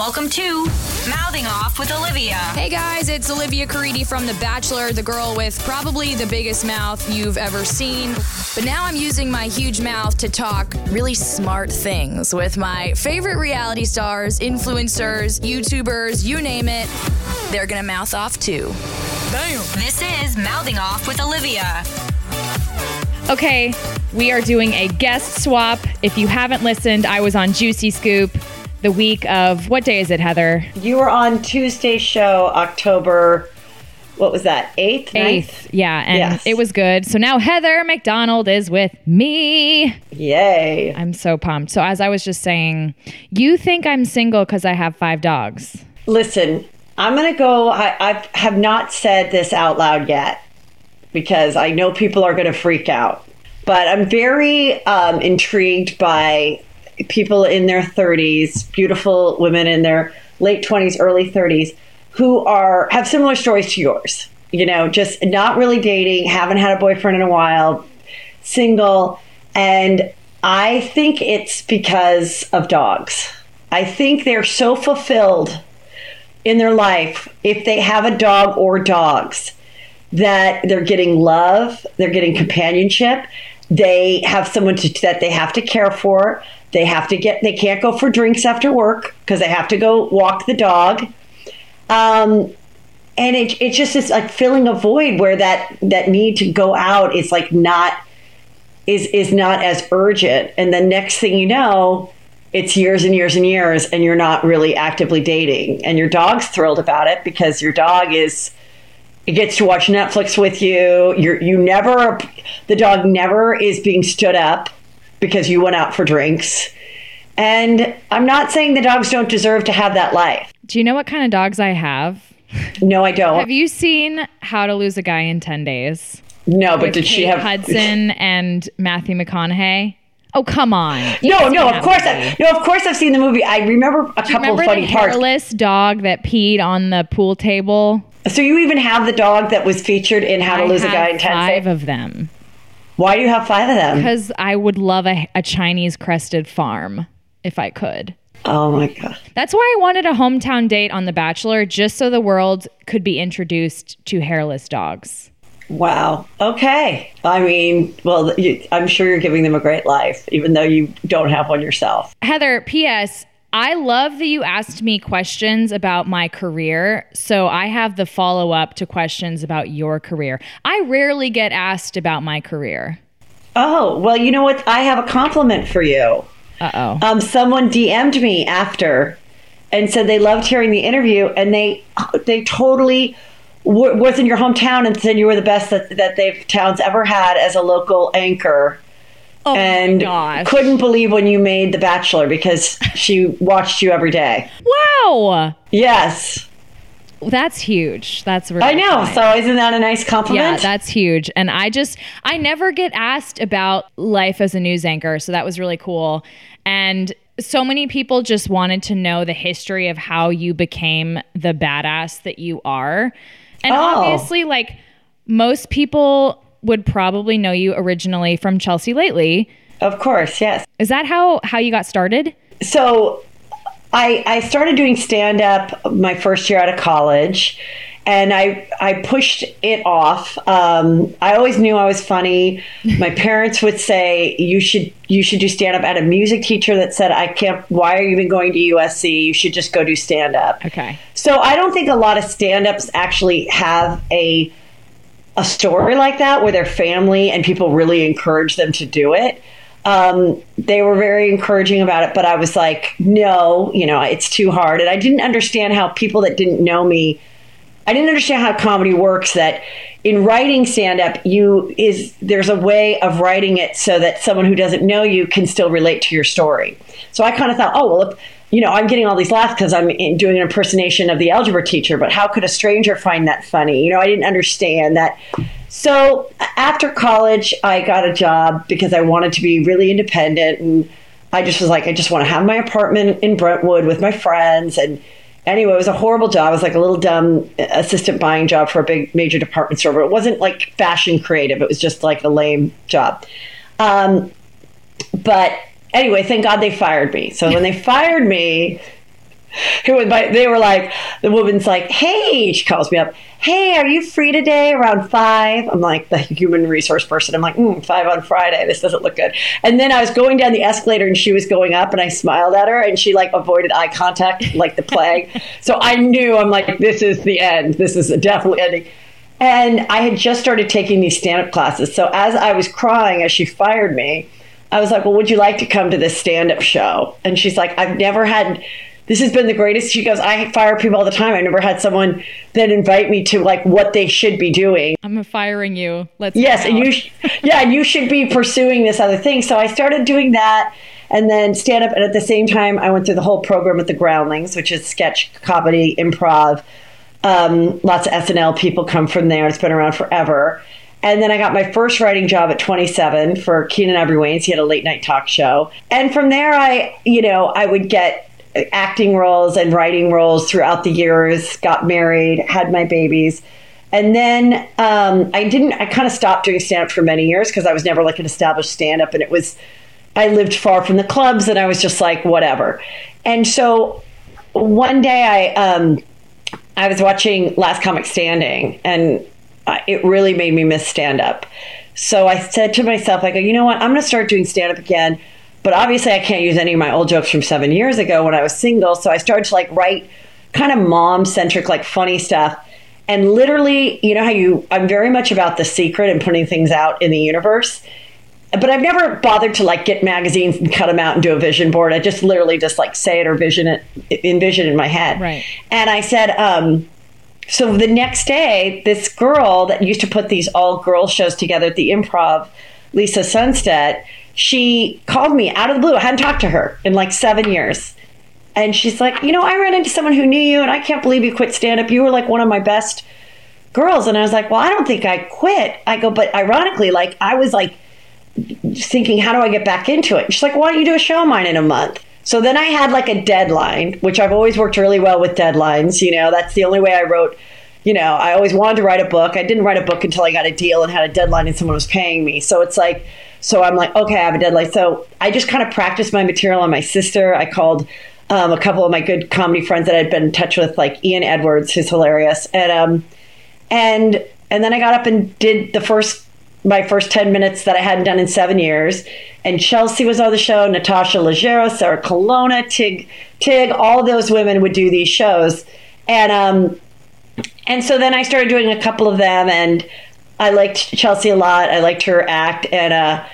Welcome to Mouthing Off with Olivia. Hey guys, it's Olivia Caridi from The Bachelor, the girl with probably the biggest mouth you've ever seen. But now I'm using my huge mouth to talk really smart things with my favorite reality stars, influencers, YouTubers, you name it. They're gonna mouth off too. This is Mouthing Off with Olivia. Okay, we are doing a guest swap. If you haven't listened, I was on Juicy Scoop the week of what day is it, Heather? You were on Tuesday's show, October. What was that? Eighth. Eighth. Yeah, and Yes. it was good. So now Heather McDonald is with me. Yay! I'm so pumped. So as I was just saying, you think I'm single because I have five dogs. Listen, I'm gonna go. I, I have not said this out loud yet because I know people are gonna freak out. But I'm very um, intrigued by people in their 30s, beautiful women in their late 20s, early 30s, who are have similar stories to yours. You know, just not really dating, haven't had a boyfriend in a while, single, and I think it's because of dogs. I think they're so fulfilled in their life if they have a dog or dogs that they're getting love, they're getting companionship, they have someone to, that they have to care for. They have to get they can't go for drinks after work because they have to go walk the dog. Um, and it, it just is like filling a void where that that need to go out is like not is is not as urgent. And the next thing you know it's years and years and years and you're not really actively dating. And your dog's thrilled about it because your dog is it gets to watch Netflix with you. You're you never the dog never is being stood up because you went out for drinks and I'm not saying the dogs don't deserve to have that life Do you know what kind of dogs I have? no I don't Have you seen How to Lose a Guy in 10 Days? no but did she have Hudson and Matthew McConaughey? Oh, come on. You've no no of course. I, no of course I've seen the movie I remember a couple remember of funny the parts hairless dog that peed on the pool table? So you even have the dog that was featured in How to I Lose a Guy in 10 Days? five of them Why do you have five of them? because I would love a, a Chinese crested farm if I could. Oh my God. That's why I wanted a hometown date on The Bachelor, just so the world could be introduced to hairless dogs. Wow. Okay. I mean, well, you, I'm sure you're giving them a great life, even though you don't have one yourself. Heather, P.S. I love that you asked me questions about my career. So I have the follow up to questions about your career. I rarely get asked about my career. Oh, well, you know what? I have a compliment for you. Uh oh. Um, someone DM'd me after and said they loved hearing the interview and they they totally w- was in your hometown and said you were the best that, that they've towns ever had as a local anchor. Oh and gosh. couldn't believe when you made The Bachelor because she watched you every day. Wow. Yes, That's huge. That's really I know. fun. So isn't that a nice compliment? Yeah, that's huge. And I just, I never get asked about life as a news anchor. So that was really cool. And so many people just wanted to know the history of how you became the badass that you are. And Oh. obviously, like most people would probably know you originally from Chelsea Lately. of course, yes. Is that how how you got started? So I I started doing stand up my first year out of college. And I, I pushed it off. Um, I always knew I was funny. My parents would say you should you should do stand up. I had a music teacher that said I can't. Why are you even going to USC? You should just go do stand up. Okay. So I don't think a lot of stand-ups actually have a a story like that where their family and people really encourage them to do it. Um, they were very encouraging about it, but I was like, no, you know, it's too hard. And I didn't understand how people that didn't know me, I didn't understand how comedy works. That in writing stand-up, you is there's a way of writing it so that someone who doesn't know you can still relate to your story. So I kind of thought, oh well, if, you know, I'm getting all these laughs because I'm in, doing an impersonation of the algebra teacher, but how could a stranger find that funny? You know, I didn't understand that. So after college, I got a job because I wanted to be really independent. And I just was like, I just want to have my apartment in Brentwood with my friends. And anyway, it was a horrible job. It was like a little dumb assistant buying job for a big major department store, but it wasn't like fashion creative. It was just like a lame job. Um, but anyway, thank God they fired me. So when they fired me, who was my, they were like, the woman's like, hey, she calls me up. Hey, are you free today around five? I'm like the human resource person. I'm like, mm, five on Friday. This doesn't look good. And then I was going down the escalator and she was going up and I smiled at her and she like avoided eye contact like the plague. so I knew I'm like, this is the end. This is definitely ending. And I had just started taking these stand up classes. So as I was crying as she fired me, I was like, Well, would you like to come to this stand up show? And she's like, I've never had, this has been the greatest. She goes, I fire people all the time. I never had someone that invite me to like what they should be doing. I'm firing you. Let's Yes. And you, sh- yeah, and you should be pursuing this other thing. So I started doing that and then stand up. And at the same time, I went through the whole program with the Groundlings, which is sketch, comedy, improv. Um, lots of SNL people come from there. It's been around forever. And then I got my first writing job at 27 for Keenen Ivory Wayans. He had a late night talk show. And from there, I, you know, I would get acting roles and writing roles throughout the years, got married, had my babies. And then um, I didn't, I kind of stopped doing stand up for many years because I was never like an established stand up. And it was, I lived far from the clubs and I was just like, whatever. And so one day I, um, I was watching Last Comic Standing, and it really made me miss stand up. So I said to myself, I go, you know what? I'm going to start doing stand up again. But obviously, I can't use any of my old jokes from seven years ago when I was single. So I started to like write kind of mom centric, like funny stuff. And literally, you know how you, I'm very much about the secret and putting things out in the universe but I've never bothered to like get magazines and cut them out and do a vision board. I just literally just like say it or vision it, envision it in my head. Right. And I said, um, so the next day, this girl that used to put these all girl shows together at the improv, Lisa Sundstedt, she called me out of the blue. I hadn't talked to her in like seven years. And she's like, you know, I ran into someone who knew you and I can't believe you quit stand up. You were like one of my best girls. And I was like, well, I don't think I quit. I go, but ironically, like I was like, thinking, how do I get back into it? she's like, why don't you do a show of mine in a month? So then I had like a deadline, which I've always worked really well with deadlines. You know, that's the only way I wrote. You know, I always wanted to write a book. I didn't write a book until I got a deal and had a deadline and someone was paying me. So it's like, so I'm like, okay, I have a deadline. So I just kind of practiced my material on my sister. I called um, a couple of my good comedy friends that I'd been in touch with, like Ian Edwards, who's hilarious, and um, and and then I got up and did the first my first 10 minutes that I hadn't done in seven years. And Chelsea was on the show, Natasha Leggero, Sarah Colonna, Tig, Tig, all those women would do these shows. And, um, and so then I started doing a couple of them and I liked Chelsea a lot. I liked her act. And, uh,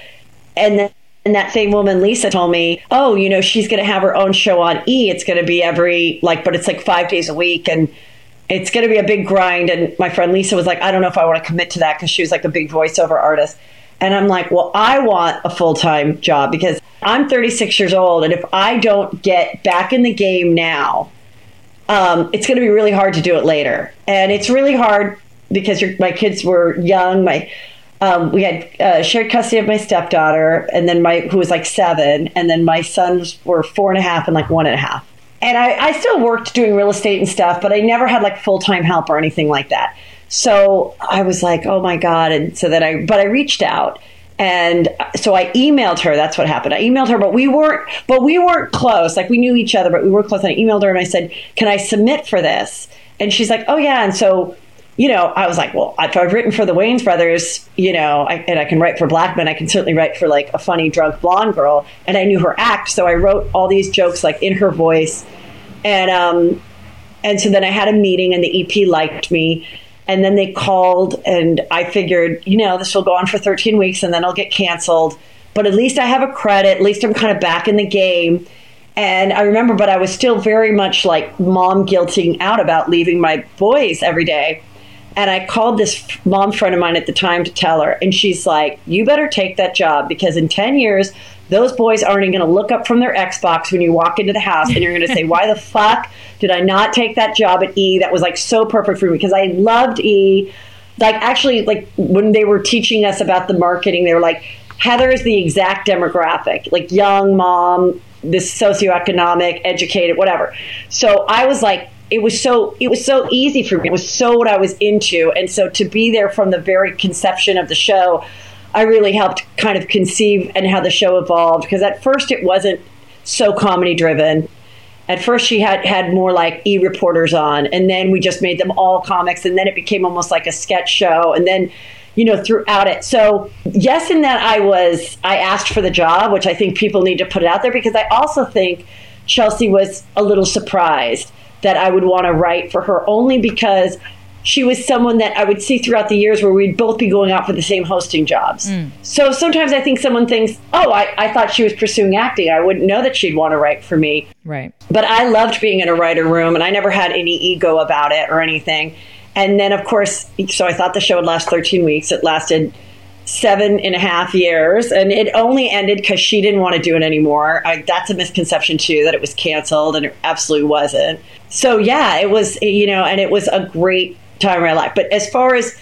and then, and that same woman, Lisa, told me, oh, you know, she's going to have her own show on E. It's going to be every, like, but it's like five days a week. And, it's going to be a big grind. And my friend Lisa was like, I don't know if I want to commit to that because she was like a big voiceover artist. And I'm like, well, I want a full time job because I'm 36 years old. And if I don't get back in the game now, um, it's going to be really hard to do it later. And it's really hard because my kids were young. My um, we had uh, shared custody of my stepdaughter, and then my who was like seven, and then my sons were four and a half and like one and a half and I, I still worked doing real estate and stuff, but I never had like full time help or anything like that. So I was like, oh my God. And so then I, but I reached out. And so I emailed her. That's what happened. I emailed her, but we weren't, but we weren't close. Like we knew each other, but we weren't close. And I emailed her and I said, can I submit for this? And she's like, oh yeah. And so, you know, I was like, well, if I've written for the Wayans brothers, you know, I, and I can write for black men, I can certainly write for like a funny drunk blonde girl. And I knew her act, so I wrote all these jokes like in her voice and um, and so then I had a meeting, and the EP liked me. And then they called, and I figured, you know, this will go on for 13 weeks, and then I'll get canceled. But at least I have a credit. At least I'm kind of back in the game. And I remember, but I was still very much like mom guilting out about leaving my boys every day. And I called this mom friend of mine at the time to tell her, and she's like, "You better take that job because in 10 years those boys aren't even going to look up from their Xbox when you walk into the house and you're going to say, Why the fuck did I not take that job at E? That was like so perfect for me because I loved E. Like, actually, like when they were teaching us about the marketing, they were like, Heather is the exact demographic, like young mom, this socioeconomic, educated, whatever. So I was like, it was so it was so easy for me. It was so what I was into, and so to be there from the very conception of the show, I really helped kind of conceive and how the show evolved because at first it wasn't so comedy driven. at first she had had more like e reporters on and then we just made them all comics and then it became almost like a sketch show and then you know throughout it so yes in that i was i asked for the job which i think people need to put it out there because i also think chelsea was a little surprised that i would want to write for her only because she was someone that I would see throughout the years where we'd both be going out for the same hosting jobs. Mm. So sometimes I think someone thinks, oh, I, I thought she was pursuing acting. I wouldn't know that she'd want to write for me. Right. But I loved being in a writer room and I never had any ego about it or anything. And then, of course, so I thought the show would last 13 weeks. It lasted seven and a half years and it only ended because she didn't want to do it anymore I, that's a misconception too that it was canceled and it absolutely wasn't so yeah it was you know and it was a great time in my life. But as far as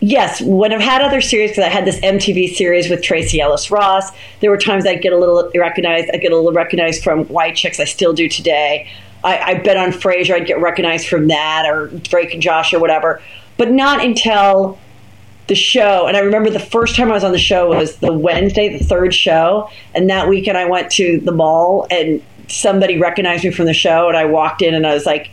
yes, when I've had other series, because I had this MTV series with Tracee Ellis Ross, there were times I'd get a little recognized. I get a little recognized from White Chicks. I still do today. I, I bet on Frasier, I'd get recognized from that, or Drake and Josh, or whatever. But not until the show. And I remember the first time I was on the show was the Wednesday, the third show. And that weekend I went to the mall and somebody recognized me from the show. And I walked in and I was like,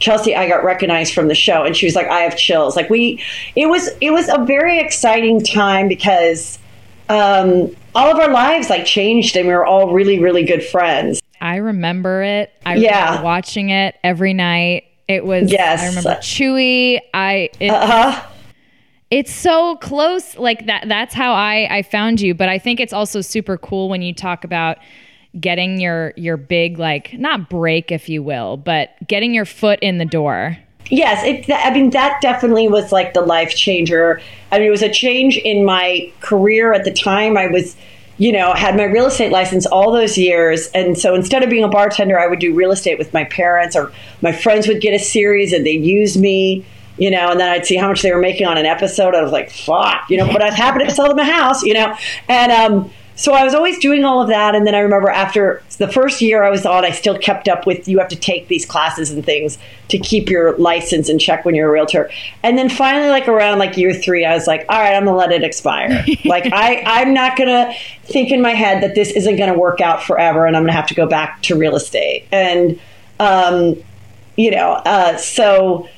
Chelsea, I got recognized from the show, and she was like, I have chills. Like we, it was it was a very exciting time because um, all of our lives like changed, and we were all really really good friends. I remember it. I yeah. remember watching it every night. It was yes. I remember Chuy. I it, uh-huh. It's so close. Like that. That's how I I found you. But I think it's also super cool when you talk about getting your your big like not break if you will but getting your foot in the door. Yes it, i mean that definitely was like the life changer. I mean it was a change in my career at the time. I was you know had my real estate license all those years. And so instead of being a bartender i would do real estate with my parents or my friends would get a series and they'd use me you know, and then I'd see how much they were making on an episode. I was like, fuck, you know, but I'd happen to sell them a house, you know, and um, so I was always doing all of that. And then I remember after the first year I was on, I still kept up with you have to take these classes and things to keep your license and check when you're a realtor. And then finally, like around like year three, I was like, all right, I'm gonna let it expire. like I, I'm not gonna think in my head that this isn't gonna work out forever and I'm gonna have to go back to real estate. And um, you know, uh, so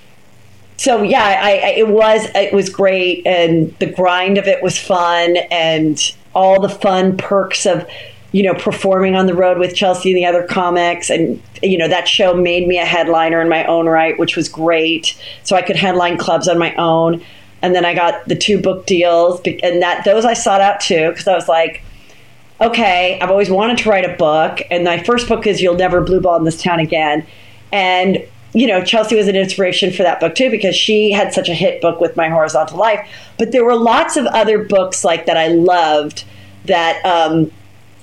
so yeah, I, I, it was it was great, and the grind of it was fun, and all the fun perks of you know performing on the road with Chelsea and the other comics. And you know that show made me a headliner in my own right which was great. So I could headline clubs on my own. And then I got the two book deals. And that those I sought out too because I was like okay I've always wanted to write a book. And my first book is You'll Never Blue Ball in This Town Again. And you know, Chelsea was an inspiration for that book too because she had such a hit book with My Horizontal Life. But there were lots of other books like that I loved that um,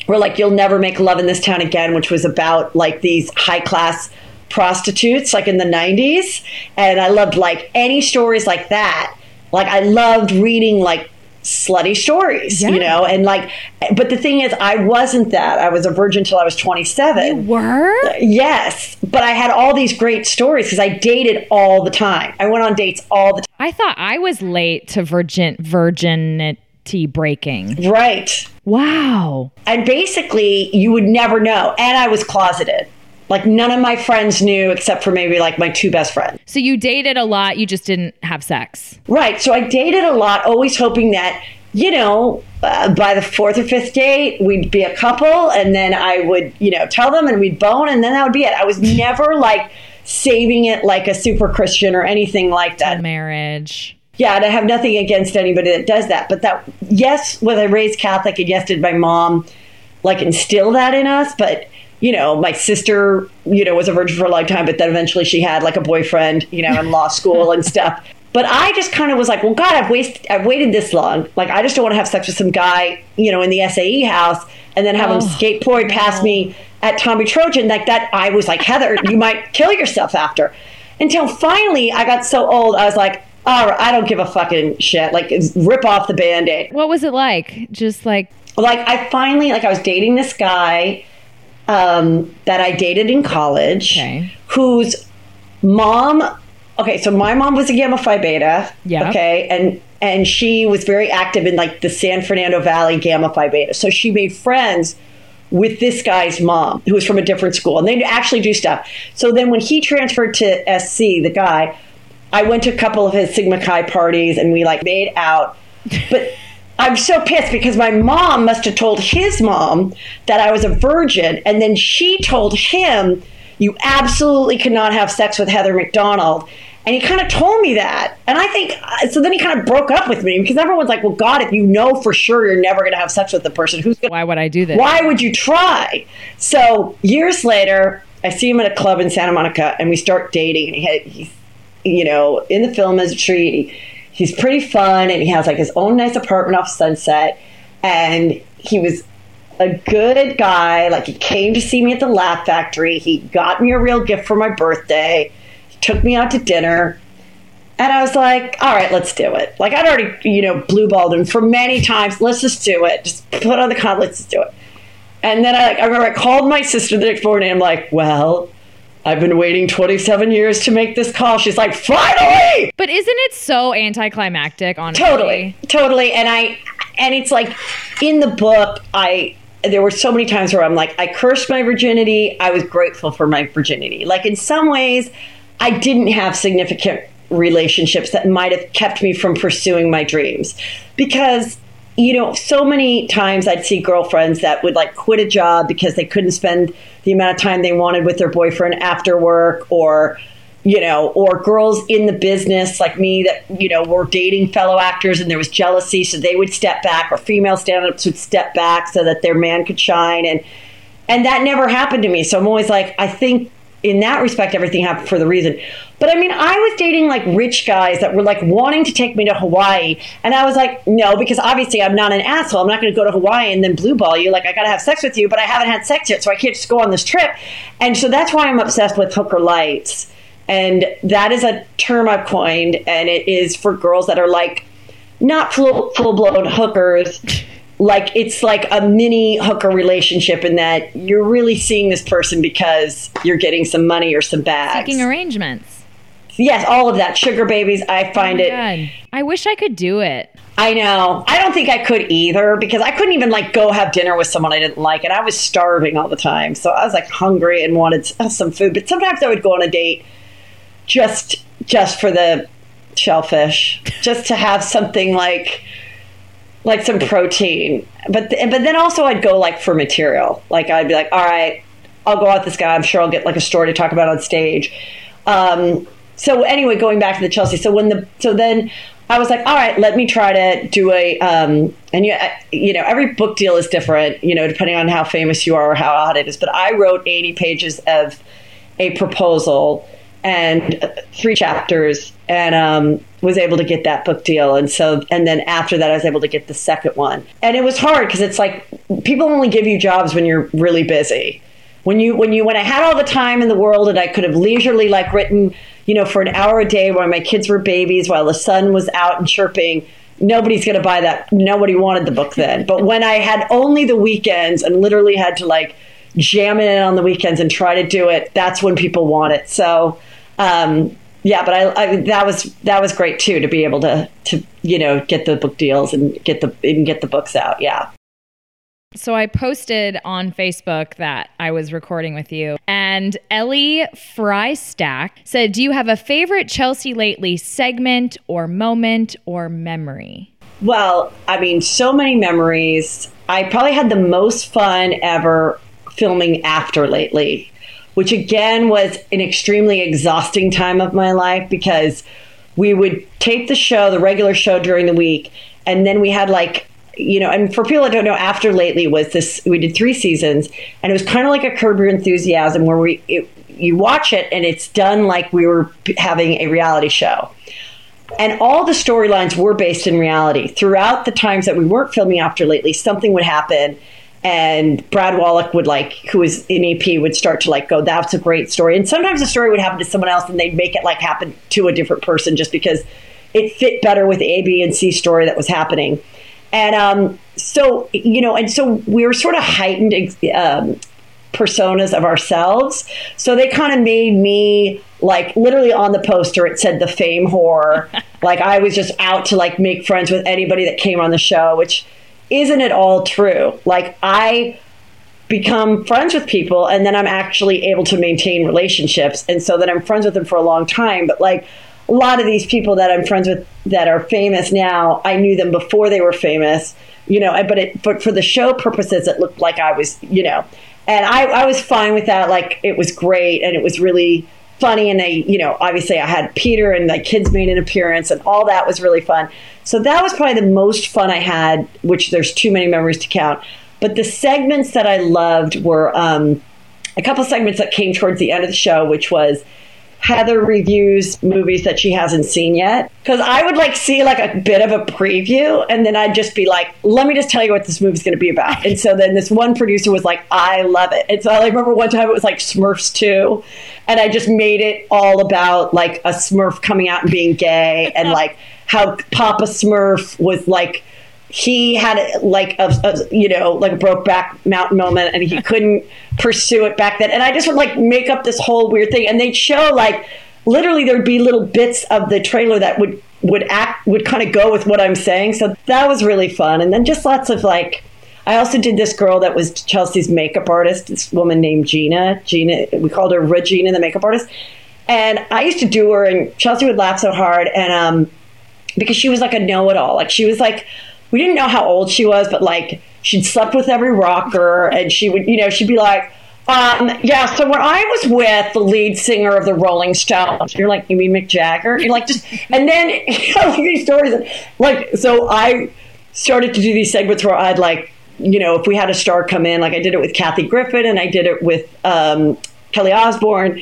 were like You'll Never Make Love in This Town Again, which was about like these high class prostitutes like in the 90s. And I loved like any stories like that. Like I loved reading like slutty stories, yeah. you know, and like, but the thing is, I wasn't that. I was a virgin until I was 27. You were? Yes. But I had all these great stories because I dated all the time. I went on dates all the time. I thought I was late to virgin, virginity breaking. Right. Wow. And basically, you would never know. And I was closeted. Like none of my friends knew except for maybe like my two best friends. So you dated a lot, you just didn't have sex. Right. So I dated a lot, always hoping that, you know, uh, by the fourth or fifth date, we'd be a couple and then I would, you know, tell them and we'd bone and then that would be it. I was never like saving it like a super Christian or anything like that. Marriage. Yeah, and I have nothing against anybody that does that. But that, yes, was I raised Catholic and yes, did my mom like instill that in us? But you know, my sister, you know, was a virgin for a long time, but then eventually she had like a boyfriend, you know, in law school and stuff. But I just kind of was like, well, God, I've wasted, I've waited this long. Like, I just don't want to have sex with some guy, you know, in the SAE house and then have oh, him skateboard past me at Tommy Trojan. Like that, I was like, Heather, you might kill yourself after. Until finally, I got so old, I was like, all right, I don't give a fucking shit. Like, rip off the band aid. What was it like? Just like, like I finally, like, I was dating this guy um, that I dated in college, okay. whose mom. Okay, so my mom was a Gamma Phi Beta. Yeah. Okay, and and she was very active in like the San Fernando Valley Gamma Phi Beta. So she made friends with this guy's mom, who was from a different school, and they actually do stuff. So then when he transferred to SC, the guy, I went to a couple of his Sigma Chi parties and we like made out. But I'm so pissed because my mom must have told his mom that I was a virgin, and then she told him, You absolutely cannot have sex with Heather McDonald. And he kind of told me that. And I think, uh, so then he kind of broke up with me because everyone's like, well, God, if you know for sure you're never going to have sex with the person, who's going to. Why would I do this? Why would you try? So years later, I see him at a club in Santa Monica and we start dating. And he had, he's, you know, in the film as a treat he's pretty fun and he has like his own nice apartment off Sunset. And he was a good guy. Like he came to see me at the Laugh Factory. He got me a real gift for my birthday. He took me out to dinner. And I was like, all right, let's do it. Like I'd already, you know, blue balled him for many times. Let's just do it. Just put on the con. Let's just do it. And then I, like I remember I called my sister the next morning. I'm like, well, I've been waiting 27 years to make this call. She's like, finally! But isn't it so anticlimactic, honestly? Totally. Totally. And I, and it's like in the book, I, there were so many times where I'm like, I cursed my virginity. I was grateful for my virginity. Like in some ways, I didn't have significant relationships that might have kept me from pursuing my dreams because you know, so many times I'd see girlfriends that would like quit a job because they couldn't spend the amount of time they wanted with their boyfriend after work or you know, or girls in the business like me that, you know, were dating fellow actors and there was jealousy, so they would step back, or female stand ups would step back so that their man could shine. And and that never happened to me. So I'm always like, I think in that respect, everything happened for the reason. But I mean, I was dating like rich guys that were like wanting to take me to Hawaii. And I was like, no, because obviously I'm not an asshole. I'm not going to go to Hawaii and then blue ball you. Like, I got to have sex with you, but I haven't had sex yet. So I can't just go on this trip. And so that's why I'm obsessed with hooker lights. And that is a term I've coined. And it is for girls that are like not full, full blown hookers like it's like a mini hooker relationship in that you're really seeing this person because you're getting some money or some bags. Seeking arrangements. Yes, all of that. Sugar babies, I find Oh it. God. I wish I could do it. I know. I don't think I could either because I couldn't even like go have dinner with someone I didn't like, and I was starving all the time. So I was like hungry and wanted uh, some food. But sometimes I would go on a date just just for the shellfish, just to have something like like some protein. But th- but then also I'd go like for material. Like I'd be like, all right, I'll go out this guy. I'm sure I'll get like a story to talk about on stage. Um, so anyway, going back to the Chelsea. So when the so then I was like, all right, let me try to do a um, and you you know every book deal is different. You know, depending on how famous you are or how hot it is. But I wrote 80 pages of a proposal and three chapters and um, was able to get that book deal. And so and then after that i was able to get the second one. And it was hard because it's like people only give you jobs when you're really busy. When you when you when i had all the time in the world and i could have leisurely like written you know for an hour a day while my kids were babies while the sun was out and chirping nobody's going to buy that. Nobody wanted the book then. But when i had only the weekends and literally had to like jam it on the weekends and try to do it that's when people want it so um, yeah, but I, I that was that was great too to be able to to you know get the book deals and get the and get the books out. Yeah. So I posted on Facebook that I was recording with you, and Ellie Frystack said, "Do you have a favorite Chelsea lately segment or moment or memory?" Well, I mean, so many memories. I probably had the most fun ever filming after lately, which again was an extremely exhausting time of my life because we would tape the show, the regular show during the week, and then we had like you know, and for people that don't know, after lately was this. We did three seasons, and it was kind of like a Curb Your Enthusiasm, where we it, you watch it and it's done like we were having a reality show and all the storylines were based in reality. Throughout the times that we weren't filming after lately, something would happen, and Brad Wollack would like, who was in EP, would start to like go, "That's a great story." And sometimes the story would happen to someone else, and they'd make it like happen to a different person just because it fit better with A, B, and C story that was happening. And um, so you know, and so we were sort of heightened um, personas of ourselves. So they kind of made me like literally on the poster it said the fame whore. like I was just out to like make friends with anybody that came on the show, which isn't it all true. Like I become friends with people and then I'm actually able to maintain relationships. And so then I'm friends with them for a long time. But like a lot of these people that I'm friends with that are famous now, I knew them before they were famous, you know, but it but for the show purposes it looked like I was, you know. And I, I was fine with that. Like it was great and it was really funny and they you know obviously i had peter and the kids made an appearance and all that was really fun. So that was probably the most fun i had which there's too many memories to count. But the segments that i loved were um, a couple segments that came towards the end of the show which was Heather reviews movies that she hasn't seen yet. Because I would like see like a bit of a preview and then I'd just be like, let me just tell you what this movie's going to be about. And so then this one producer was like, I love it. And so I remember one time it was like Smurfs 2. And I just made it all about like a Smurf coming out and being gay and like how Papa Smurf was like, he had like a, a, you know like a broke back mountain moment and he couldn't pursue it back then. And i just would like make up this whole weird thing. And they'd show like literally there'd be little bits of the trailer that would would act would kind of go with what i'm saying. So that was really fun. And then just lots of like i also did this girl that was chelsea's makeup artist this woman named gina gina we called her regina the makeup artist. And i used to do her and chelsea would laugh so hard and um because she was like a know-it-all. Like she was like we didn't know how old she was, but like she'd slept with every rocker, and she would, you know, she'd be like, um, yeah, so when I was with the lead singer of the Rolling Stones, you're like, you mean Mick Jagger? You're like, just, and then, these stories, like, so I started to do these segments where I'd like, you know, if we had a star come in, like I did it with Kathy Griffin and I did it with um, Kelly Osbourne,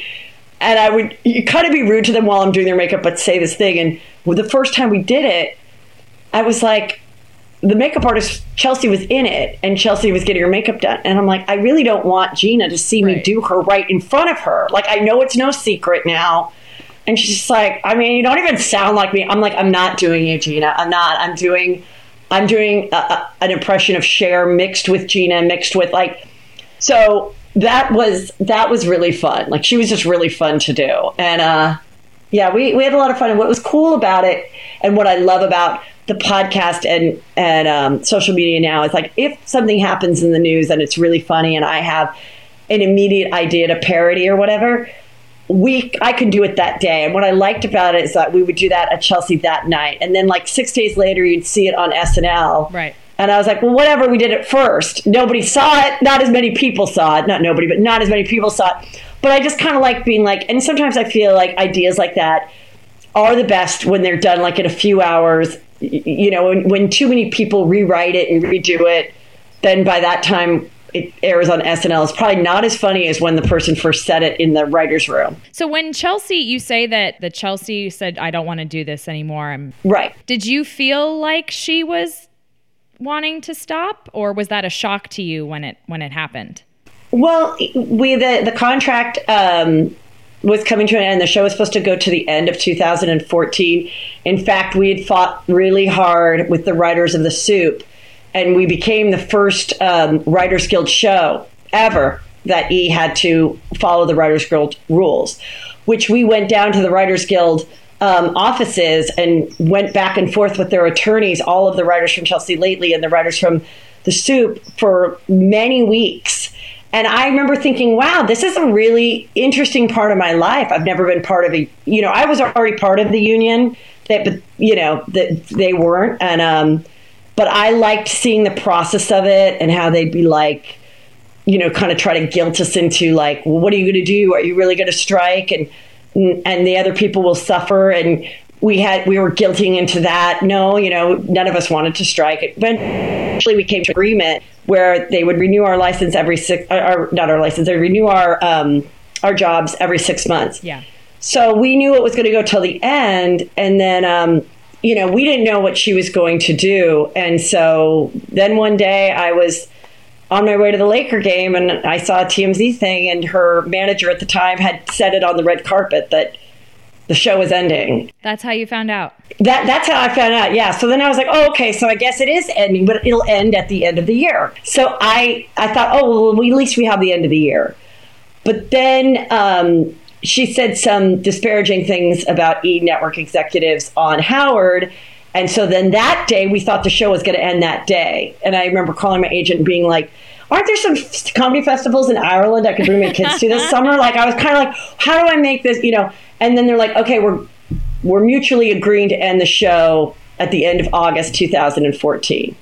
and I would kind of be rude to them while I'm doing their makeup, but say this thing. And the first time we did it, I was like, the makeup artist Chelsea was in it and Chelsea was getting her makeup done. And I'm like, I really don't want Gina to see right. me do her right in front of her. Like, I know it's no secret now. And she's just like, I mean, you don't even sound like me. I'm like, I'm not doing you, Gina. I'm not. I'm doing, I'm doing a, a, an impression of Cher mixed with Gina, mixed with like, so that was that was really fun. Like, she was just really fun to do. And uh, yeah, we we had a lot of fun. And what was cool about it, and what I love about the podcast and and um, social media now is like if something happens in the news and it's really funny and I have an immediate idea to parody or whatever, we I can do it that day. And what I liked about it is that we would do that at Chelsea that night, and then like six days later you'd see it on SNL. Right. And I was like, well, whatever. We did it first. Nobody saw it. Not as many people saw it. Not nobody, but not as many people saw it. But I just kind of like being like, and sometimes I feel like ideas like that are the best when they're done like in a few hours you know, when, when too many people rewrite it and redo it, then by that time it airs on SNL, it's probably not as funny as when the person first said it in the writer's room. So when Chelsea, you say that the Chelsea said, I don't want to do this anymore. I'm, right. Did you feel like she was wanting to stop or was that a shock to you when it when it happened? Well, we the the contract um, was coming to an end. The show was supposed to go to the end of 2014. In fact, we had fought really hard with the writers of The Soup, and we became the first um, Writers Guild show ever that E had to follow the Writers Guild rules, which we went down to the Writers Guild um, offices and went back and forth with their attorneys, all of the writers from Chelsea Lately and the writers from The Soup for many weeks and I remember thinking, wow, this is a really interesting part of my life. I've never been part of a, you know, I was already part of the union, that, but, you know, that they weren't. And, um, but I liked seeing the process of it and how they'd be like, you know, kind of try to guilt us into like, well, what are you going to do? Are you really going to strike? And, and the other people will suffer. And we had we were guilting into that. No, you know, none of us wanted to strike. Eventually, we came to agreement where they would renew our license every six, or not our license, they renew our um, our jobs every six months. Yeah. So we knew it was going to go till the end, and then um, you know we didn't know what she was going to do, and so then one day I was on my way to the Laker game, and I saw a TMZ thing, and her manager at the time had said it on the red carpet that the show was ending. That's how you found out. That that's how I found out. Yeah. So then I was like, oh, okay. So I guess it is ending, but it'll end at the end of the year. So I I thought, oh, well, at least we have the end of the year. But then um, she said some disparaging things about E Network executives on Howard. And so then that day, we thought the show was going to end that day. And I remember calling my agent and being like, aren't there some f- comedy festivals in Ireland I could bring my kids to this summer? Like I was kind of like, how do I make this, you know? And then they're like, okay, we're we're mutually agreeing to end the show at the end of August 2014.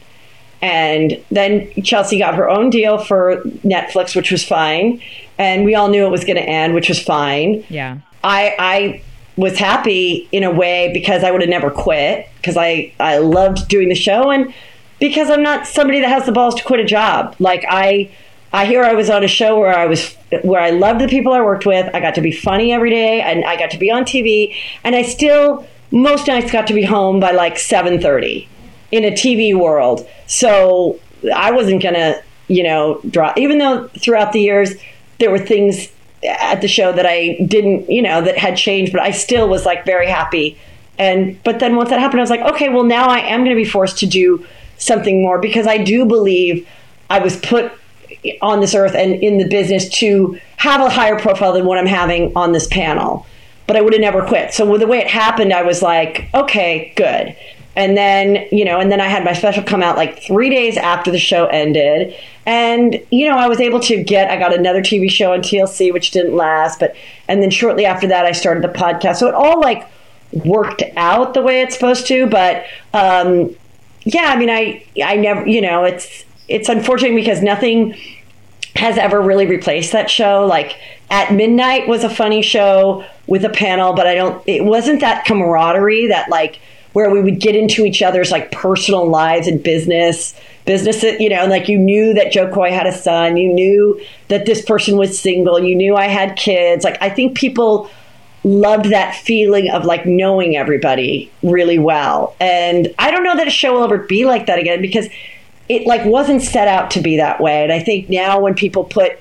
And then Chelsea got her own deal for Netflix, which was fine. And we all knew it was going to end, which was fine. Yeah. I, I was happy in a way because I would have never quit because I, I loved doing the show and because I'm not somebody that has the balls to quit a job. Like I, I hear I was on a show where I was where I loved the people I worked with. I got to be funny every day and I got to be on TV and I still most nights got to be home by like 7:30 in a TV world. So I wasn't to, you know, draw. even though throughout the years there were things at the show that I didn't, you know, that had changed, but I still was like very happy. And but then once that happened I was like, okay, well now I am going to be forced to do something more because I do believe I was put on this earth and in the business to have a higher profile than what I'm having on this panel. But I would have never quit. So with the way it happened, I was like, okay, good. And then, you know, and then I had my special come out like three days after the show ended. And, you know, I was able to get, I got another TV show on TLC, which didn't last. But, and then shortly after that, I started the podcast. So it all like worked out the way it's supposed to. But, um, yeah, I mean, I, I never, you know, it's, it's unfortunate because nothing has ever really replaced that show. Like at midnight was a funny show with a panel, but I don't. It wasn't that camaraderie that like where we would get into each other's like personal lives and business business you know like you knew that Jo Koy had a son you knew that this person was single you knew i had kids like i think people loved that feeling of like knowing everybody really well. And i don't know that a show will ever be like that again because it like wasn't set out to be that way. And i think now when people put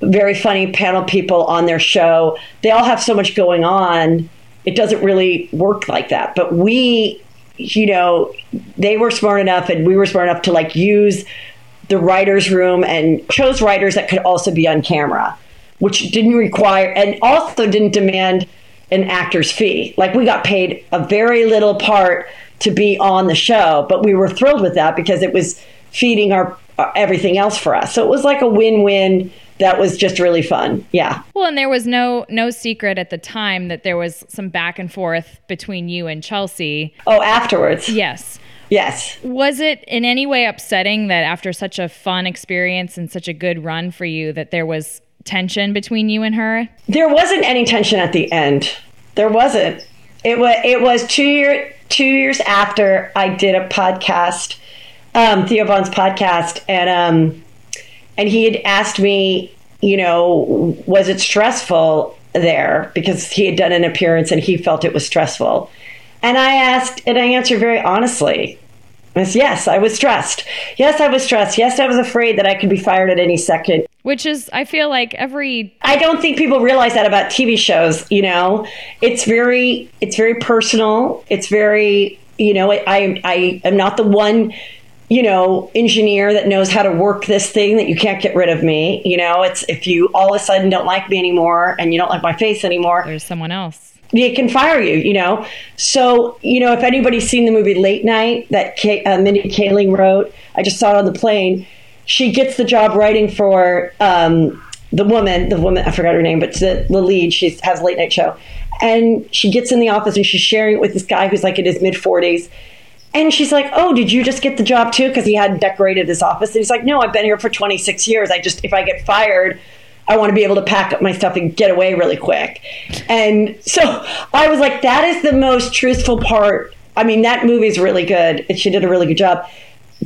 very funny panel people on their show they all have so much going on it doesn't really work like that. But we you know they were smart enough and we were smart enough to like use the writers room and chose writers that could also be on camera which didn't require and also didn't demand an actor's fee like we got paid a very little part to be on the show but we were thrilled with that because it was feeding our, our everything else for us so it was like a win-win that was just really fun. Yeah. Well, and there was no no secret at the time that there was some back and forth between you and Chelsea. Oh, afterwards. Yes. Yes. Was it in any way upsetting that after such a fun experience and such a good run for you that there was tension between you and her? There wasn't any tension at the end. There wasn't. It was it was 2 year 2 years after I did a podcast um Theo Von's podcast and um and he had asked me, you know, was it stressful there because he had done an appearance and he felt it was stressful. And I asked, and I answered very honestly. I yes, I was stressed. Yes, I was stressed. Yes, I was afraid that I could be fired at any second. Which is, I feel like every. I don't think people realize that about TV shows. You know, it's very, it's very personal. It's very, you know, I, I am not the one you know, engineer that knows how to work this thing that you can't get rid of me. You know, it's if you all of a sudden don't like me anymore and you don't like my face anymore, there's someone else. They can fire you, you know. So, you know, if anybody's seen the movie Late Night that Kay, uh, Mindy Kaling wrote, I just saw it on the plane. She gets the job writing for um, the woman, the woman, I forgot her name, but the, the lead. She has a late night show. And she gets in the office and she's sharing it with this guy who's like in his mid 40s and she's like, "Oh, did you just get the job too?" Because he hadn't decorated his office. And he's like, "No, I've been here for 26 years. I just, if I get fired, I want to be able to pack up my stuff and get away really quick." And so I was like, "That is the most truthful part." I mean, that movie's really good. She did a really good job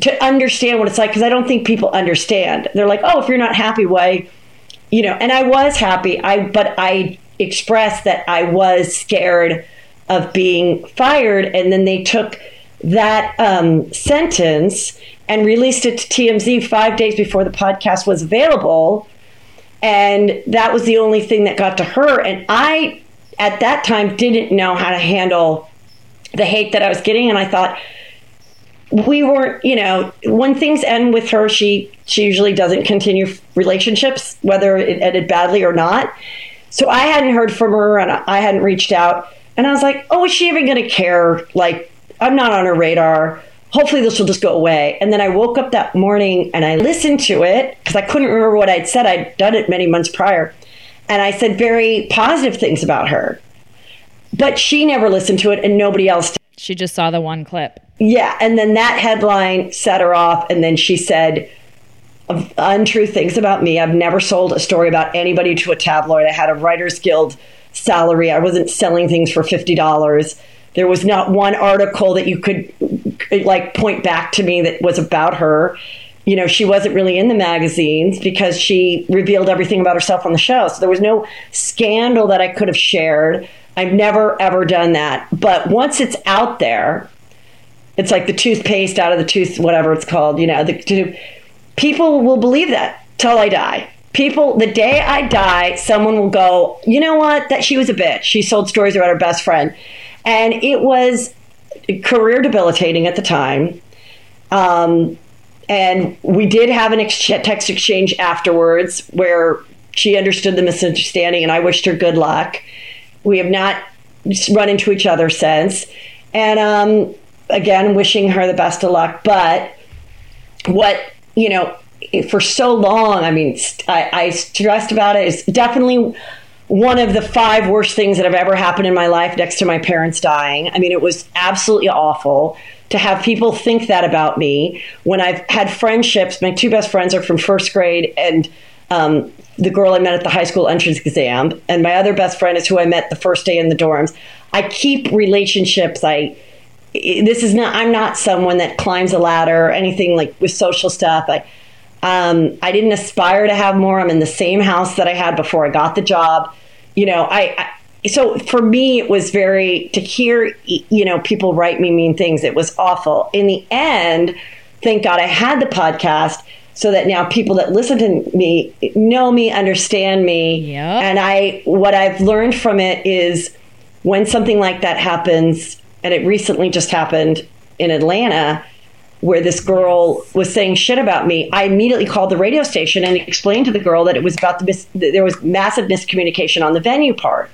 to understand what it's like because I don't think people understand. They're like, "Oh, if you're not happy, why?" You know. And I was happy. I but I expressed that I was scared of being fired, and then they took that um, sentence and released it to TMZ five days before the podcast was available. And that was the only thing that got to her. And I, at that time, didn't know how to handle the hate that I was getting. And I thought, we weren't, you know, when things end with her, she she usually doesn't continue relationships, whether it ended badly or not. So I hadn't heard from her, and I hadn't reached out, and I was like, "Oh, is she even going to care? Like, I'm not on her radar. hopefully this will just go away. And then I woke up that morning and I listened to it because I couldn't remember what I'd said. I'd done it many months prior. And I said very positive things about her. But she never listened to it and nobody else did. She just saw the one clip. Yeah. And then that headline set her off. And then she said, untrue things about me. I've never sold a story about anybody to a tabloid. I had a Writers Guild salary. I wasn't selling things for $50. There was not one article that you could like point back to me that was about her. You know, she wasn't really in the magazines because she revealed everything about herself on the show. So there was no scandal that I could have shared. I've never ever done that. But once it's out there, it's like the toothpaste out of the tooth, whatever it's called, you know, the, people will believe that till I die. People, the day I die, someone will go, you know what? That she was a bitch. She sold stories about her best friend, and it was career debilitating at the time. Um, and we did have an ex- text exchange afterwards where she understood the misunderstanding, and I wished her good luck. We have not run into each other since, and um, again, wishing her the best of luck. But what you know, for so long, I mean, I, I stressed about it. It's definitely one of the five worst things that have ever happened in my life next to my parents dying. I mean, it was absolutely awful to have people think that about me when I've had friendships. My two best friends are from first grade, and um, the girl I met at the high school entrance exam, and my other best friend is who I met the first day in the dorms. I keep relationships. I this is not i'm not someone that climbs a ladder or anything like with social stuff i um, i didn't aspire to have more i'm in the same house that i had before i got the job you know I, I so for me it was very to hear you know people write me mean things it was awful in the end thank god i had the podcast so that now people that listen to me know me understand me yep. and i what i've learned from it is when something like that happens and it recently just happened in Atlanta where this girl was saying shit about me. I immediately called the radio station and explained to the girl that it was about the mis- there was massive miscommunication on the venue part.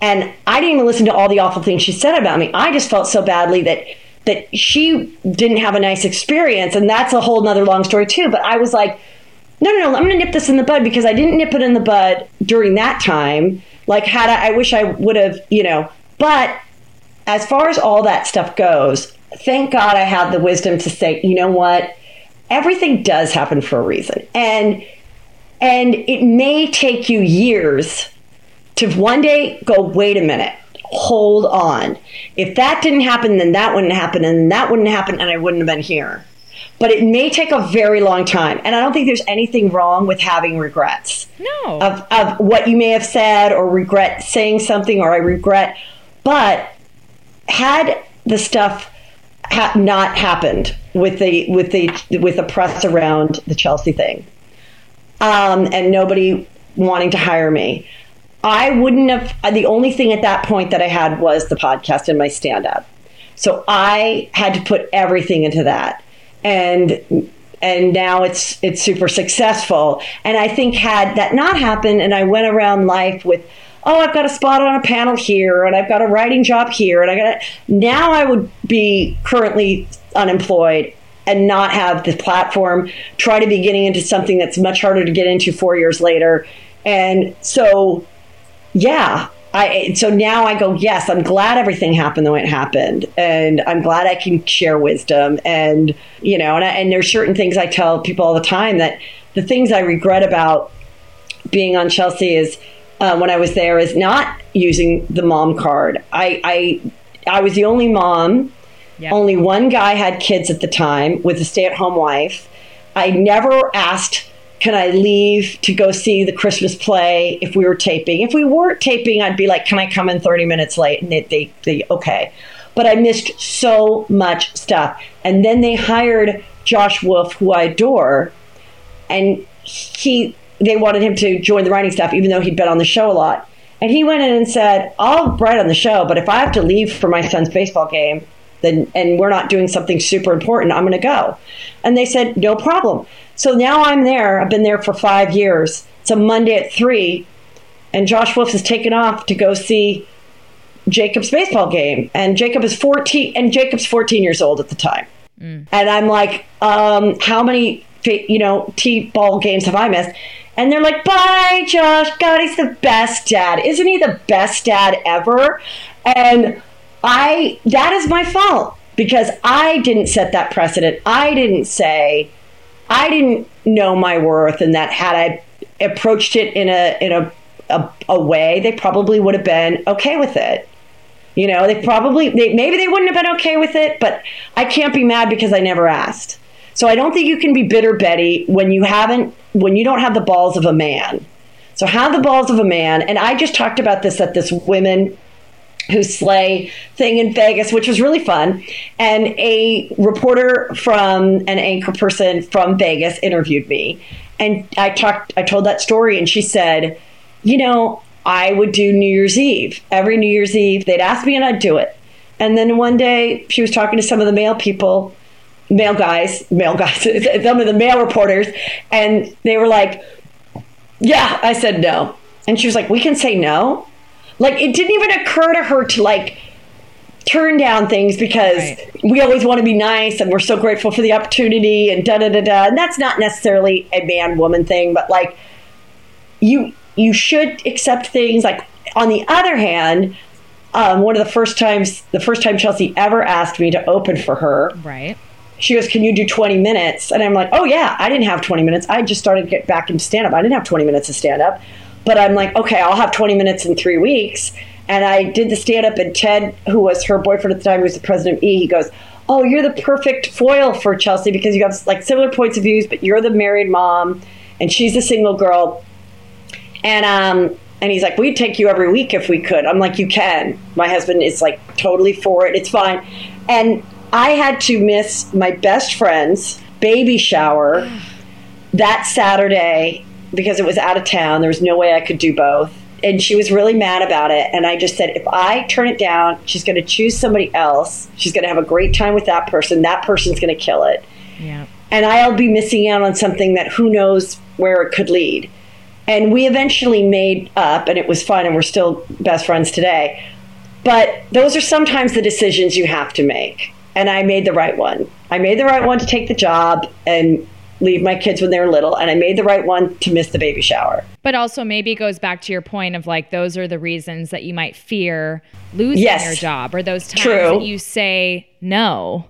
And I didn't even listen to all the awful things she said about me. I just felt so badly that that she didn't have a nice experience, and that's a whole nother long story too. But I was like, no, no, no, I'm going to nip this in the bud because I didn't nip it in the bud during that time. Like, had I, I wish I would have, you know, but as far as all that stuff goes, thank God I had the wisdom to say, you know what? Everything does happen for a reason. And and it may take you years to one day go, wait a minute, hold on. If that didn't happen, then that wouldn't happen, and that wouldn't happen, and I wouldn't have been here. But it may take a very long time. And I don't think there's anything wrong with having regrets. No. Of, of what you may have said or regret saying something or I regret. But had the stuff ha- not happened with the with the with the press around the Chelsea thing, um, and nobody wanting to hire me, I wouldn't have. The only thing at that point that I had was the podcast and my stand up. So I had to put everything into that, and and now it's it's super successful. And I think had that not happened, and I went around life with oh, I've got a spot on a panel here, and I've got a writing job here, and I got now I would be currently unemployed and not have the platform. Try to be getting into something that's much harder to get into four years later, and so yeah. I, so now I go, yes, I'm glad everything happened the way it happened. And I'm glad I can share wisdom. And, you know, and, I, and there's certain things I tell people all the time that the things I regret about being on Chelsea is uh, when I was there is not using the mom card. I I, I was the only mom. Yep. Only one guy had kids at the time with a stay-at-home wife. I never asked, "Can I leave to go see the Christmas play?" If we were taping, if we weren't taping, I'd be like, "Can I come in 30 minutes late?" And they, they, they okay. But I missed so much stuff. And then they hired Josh Wolf, who I adore, and he they wanted him to join the writing staff, even though he'd been on the show a lot. And he went in and said, I'll write on the show, but if I have to leave for my son's baseball game, then and we're not doing something super important, I'm going to go. And they said, no problem. So now I'm there. I've been there for five years. It's a Monday at three, and Josh Wolf has taken off to go see Jacob's baseball game. And Jacob is 14, and Jacob's 14 years old at the time. Mm. And I'm like, um, how many, you know, T ball games have I missed? And they're like, bye, Josh. God, he's the best dad. Isn't he the best dad ever? And I, that is my fault because I didn't set that precedent. I didn't say, I didn't know my worth, and that had I approached it in a in a a, a way, they probably would have been okay with it. You know, they probably they, maybe they wouldn't have been okay with it, but I can't be mad because I never asked. So I don't think you can be bitter Betty when you haven't when you don't have the balls of a man. So have the balls of a man, and I just talked about this at this women who slay thing in Vegas, which was really fun. And a reporter from an anchor person from Vegas interviewed me. And I talked I told that story and she said, "You know, I would do New Year's Eve. Every New Year's Eve, they'd ask me and I'd do it." And then one day she was talking to some of the male people, male guys, male guys, some of the male reporters, and they were like, "Yeah." I said no. And she was like, "We can say no?" Like it didn't even occur to her to like turn down things because Right. we always want to be nice and we're so grateful for the opportunity and da da da da. And that's not necessarily a man woman thing, but like you you should accept things. Like on the other hand, um, one of the first times the first time Chelsea ever asked me to open for her, Right. she goes, "Can you do 20 minutes?" And I'm like, "Oh yeah, I didn't have 20 minutes. I just started to get back into stand up. I didn't have 20 minutes of stand up." But I'm like, "Okay, I'll have 20 minutes in 3 weeks." And I did the stand up and Ted, who was her boyfriend at the time, who was the president of E, he goes, "Oh, you're the perfect foil for Chelsea because you have like similar points of views, but you're the married mom and she's the single girl." And um and he's like, "We'd take you every week if we could." I'm like, "You can." My husband is like totally for it. It's fine. And I had to miss my best friend's baby shower that Saturday because it was out of town. There was no way I could do both. And she was really mad about it. And I just said, if I turn it down, she's going to choose somebody else. She's going to have a great time with that person. That person's going to kill it Yeah. and I'll be missing out on something that who knows where it could lead. And we eventually made up, and it was fun, and we're still best friends today. But those are sometimes the decisions you have to make. And I made the right one. I made the right one to take the job and leave my kids when they were little, and I made the right one to miss the baby shower. But also maybe it goes back to your point of like those are the reasons that you might fear losing Yes. your job or those times True. that you say no.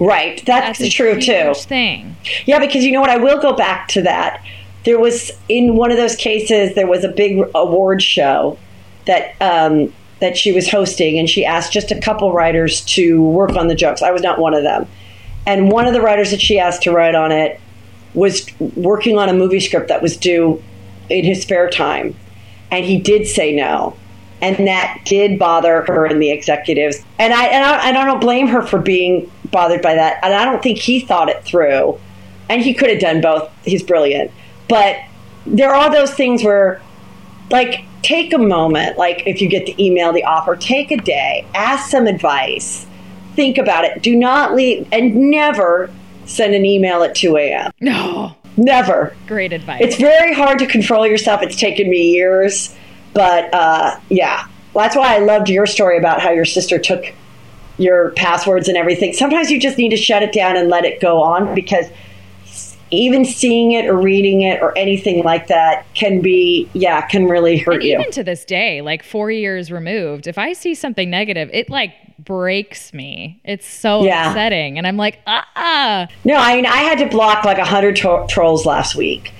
Right. That's, That's true too. thing. Yeah, because you know what? I will go back to that. There was in one of those cases, there was a big award show that um, that she was hosting, and she asked just a couple writers to work on the jokes. I was not one of them, and one of the writers that she asked to write on it was working on a movie script that was due in his spare time, and he did say no. And that did bother her and the executives, and I and I, and I don't blame her for being bothered by that. And I don't think he thought it through and he could have done both. He's brilliant. But there are those things where, like, take a moment. Like, if you get the email, the offer, take a day, ask some advice, think about it. Do not leave, and never send an email at 2 a.m. No. Never. Great advice. It's very hard to control yourself. It's taken me years. But uh, yeah, well, that's why I loved your story about how your sister took your passwords and everything. Sometimes you just need to shut it down and let it go on because even seeing it or reading it or anything like that can be, yeah, can really hurt and you. even to this day, like four years removed, if I see something negative, it like breaks me. It's so Yeah. upsetting. And I'm like, ah. No, I mean, I had to block like 100 tro- trolls last week.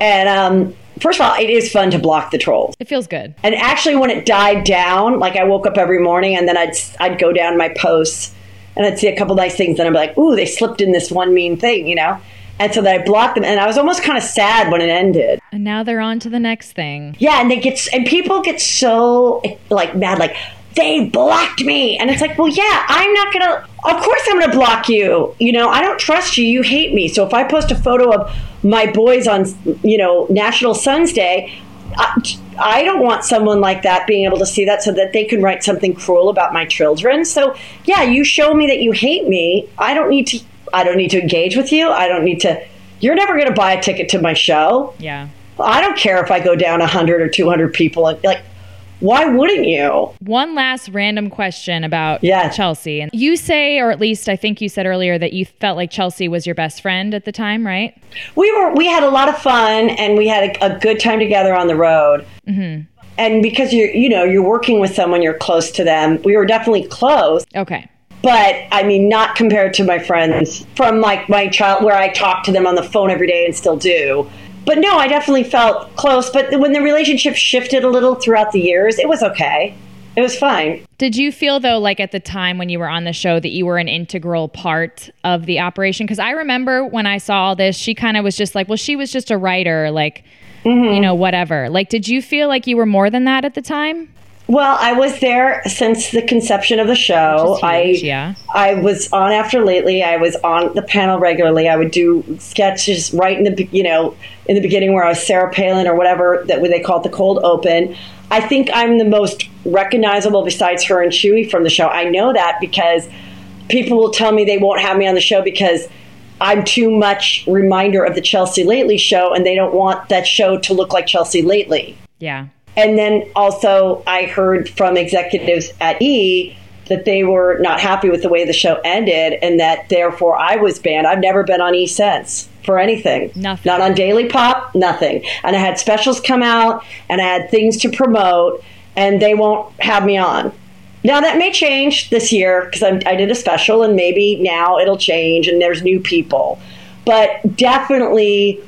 And um, first of all, it is fun to block the trolls. It feels good. And actually, when it died down, like I woke up every morning and then I'd I'd go down my posts and I'd see a couple nice things, and I'm like, ooh, they slipped in this one mean thing, you know. And so then I blocked them, and I was almost kind of sad when it ended. And now they're on to the next thing. Yeah, and they get and people get so like mad, like they blocked me, and it's like, well, yeah, I'm not gonna. Of course, I'm gonna block you. You know, I don't trust you. You hate me. So if I post a photo of my boys on, you know, National Sons Day. I, I don't want someone like that being able to see that so that they can write something cruel about my children. So yeah, you show me that you hate me. I don't need to. I don't need to engage with you. I don't need to. You're never going to buy a ticket to my show. Yeah. I don't care if I go down 100 or 200 people. Like, why wouldn't you? One last random question about Yes. Chelsea. And you say, or at least I think you said earlier, that you felt like Chelsea was your best friend at the time, right? we were we had a lot of fun and we had a, a good time together on the road Mm-hmm. and because you're you know you're working with someone you're close to them we were definitely close Okay. But i mean not compared to my friends from like my child where i talk to them on the phone every day and still do but no i definitely felt close but when the relationship shifted a little throughout the years it was okay it was fine Did you feel though, like at the time when you were on the show, that you were an integral part of the operation? Because I remember when I saw all this, she kind of was just like, well, she was just a writer, like, Mm-hmm. you know, whatever. Like, did you feel like you were more than that at the time? Well, I was there since the conception of the show. Huge, I yeah. I was on after lately. I was on the panel regularly. I would do sketches right in the you know in the beginning where I was Sarah Palin or whatever that they call it the cold open. I think I'm the most recognizable besides her and Chuy from the show. I know that because people will tell me they won't have me on the show because I'm too much reminder of the Chelsea Lately show, and they don't want that show to look like Chelsea Lately. Yeah. And then also, I heard from executives at E that they were not happy with the way the show ended, and that therefore I was banned. I've never been on E since for anything. Nothing. Not on Daily Pop, nothing. And I had specials come out, and I had things to promote, and they won't have me on. Now that may change this year because I did a special, and maybe now it'll change, and there's new people. But definitely,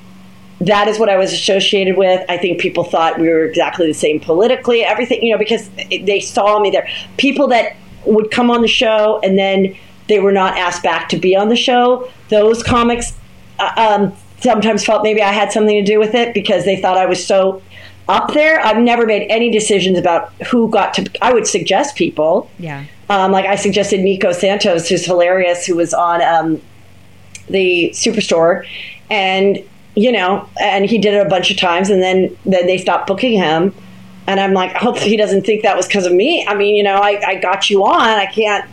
that is what I was associated with. I think people thought we were exactly the same politically, everything, you know, because they saw me there. People that would come on the show and then they were not asked back to be on the show, those comics uh, um, sometimes felt maybe I had something to do with it because they thought I was so up there. I've never made any decisions about who got to, I would suggest people. Yeah. Um, like I suggested Nico Santos, who's hilarious, who was on um, the Superstore, and you know, and he did it a bunch of times, and then then they stopped booking him, and I'm like, I hope he doesn't think that was because of me. I mean, you know, I, I got you on, I can't.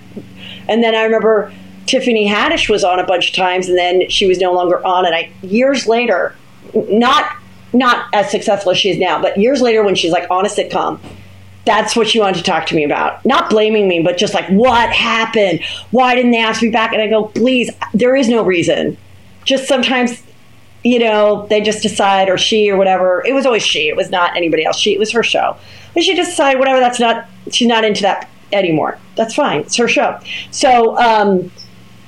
And then I remember Tiffany Haddish was on a bunch of times, and then she was no longer on, and I years later, not not as successful as she is now, but years later when she's like on a sitcom, that's what she wanted to talk to me about. Not blaming me, but just like, what happened? Why didn't they ask me back? And I go, please, there is no reason. Just sometimes, you know, they just decide, or she, or whatever. It was always she. It was not anybody else. She, it was her show. But she just decided, whatever, that's not, she's not into that anymore. That's fine. It's her show. So, um,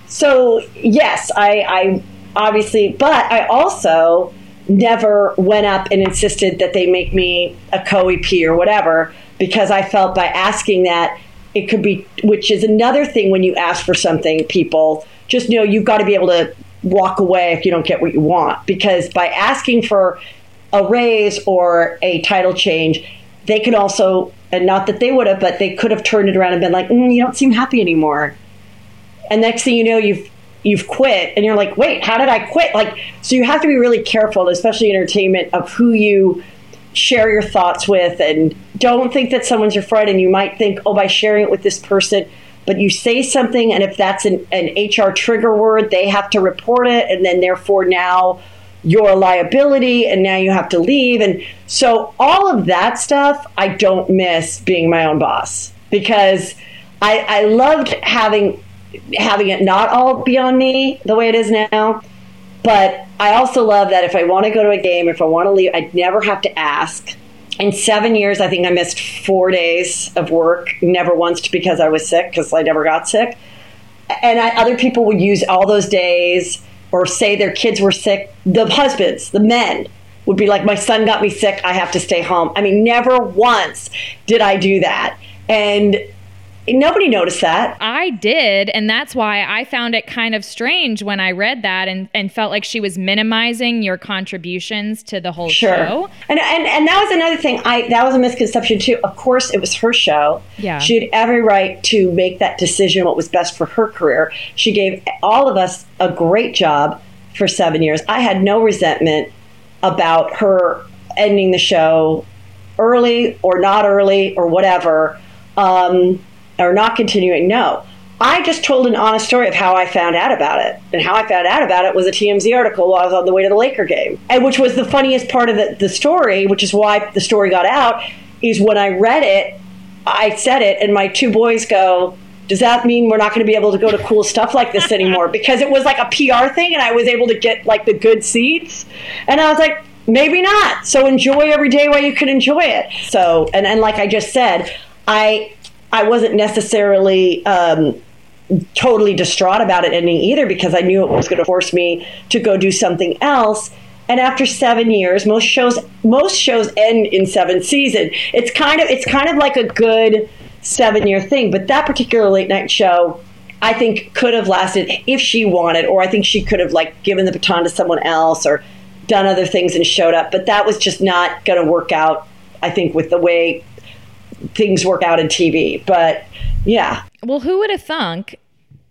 so yes, I, I obviously, but I also never went up and insisted that they make me a co-EP or whatever because I felt by asking that it could be, which is another thing when you ask for something, people just know you've got to be able to walk away if you don't get what you want. Because by asking for a raise or a title change, they can also, and not that they would have, but they could have turned it around and been like, mm, you don't seem happy anymore. And next thing you know you've you've quit and you're like wait how did i quit? Like so you have to be really careful especially in entertainment of who you share your thoughts with. And don't think that someone's your friend and you might think oh by sharing it with this person but you say something and if that's an, an hr trigger word they have to report it and then therefore now you're a liability and now you have to leave and so all of that stuff i don't miss being my own boss because i, I loved having having it not all be on me the way it is now. But I also love that if I want to go to a game, if I want to leave, I'd never have to ask. In seven years, I think I missed four days of work, never once because I was sick, because I never got sick. And I, other people would use all those days or say their kids were sick. The husbands, the men, would be like, My son got me sick, I have to stay home. I mean, never once did I do that. And nobody noticed that. I did, and that's why I found it kind of strange when I read that and, and felt like she was minimizing your contributions to the whole Sure. show. And, and and that was another thing. I that was a misconception too. Of course, it was her show. Yeah. She had every right to make that decision what was best for her career. She gave all of us a great job for seven years. I had no resentment about her ending the show early or not early or whatever, um, or not continuing. No. I just told an honest story of how I found out about it. And how I found out about it was a TMZ article while I was on the way to the Laker game. And which was the funniest part of the, the story, which is why the story got out, is when I read it, I said it, and my two boys go, does that mean we're not going to be able to go to cool stuff like this anymore? Because it was like a PR thing and I was able to get like the good seats. And I was like, maybe not. So enjoy every day while you can enjoy it. So, and, and like I just said, I, I wasn't necessarily, um, totally distraught about it ending either because I knew it was going to force me to go do something else. And after seven years, most shows most shows end in seven season. It's kind of it's kind of like a good seven year thing. But that particular late night show, I think could have lasted if she wanted, or I think she could have like given the baton to someone else or done other things and showed up. But that was just not going to work out. I think with the way things work out in TV. But yeah. Well, who would have thunk?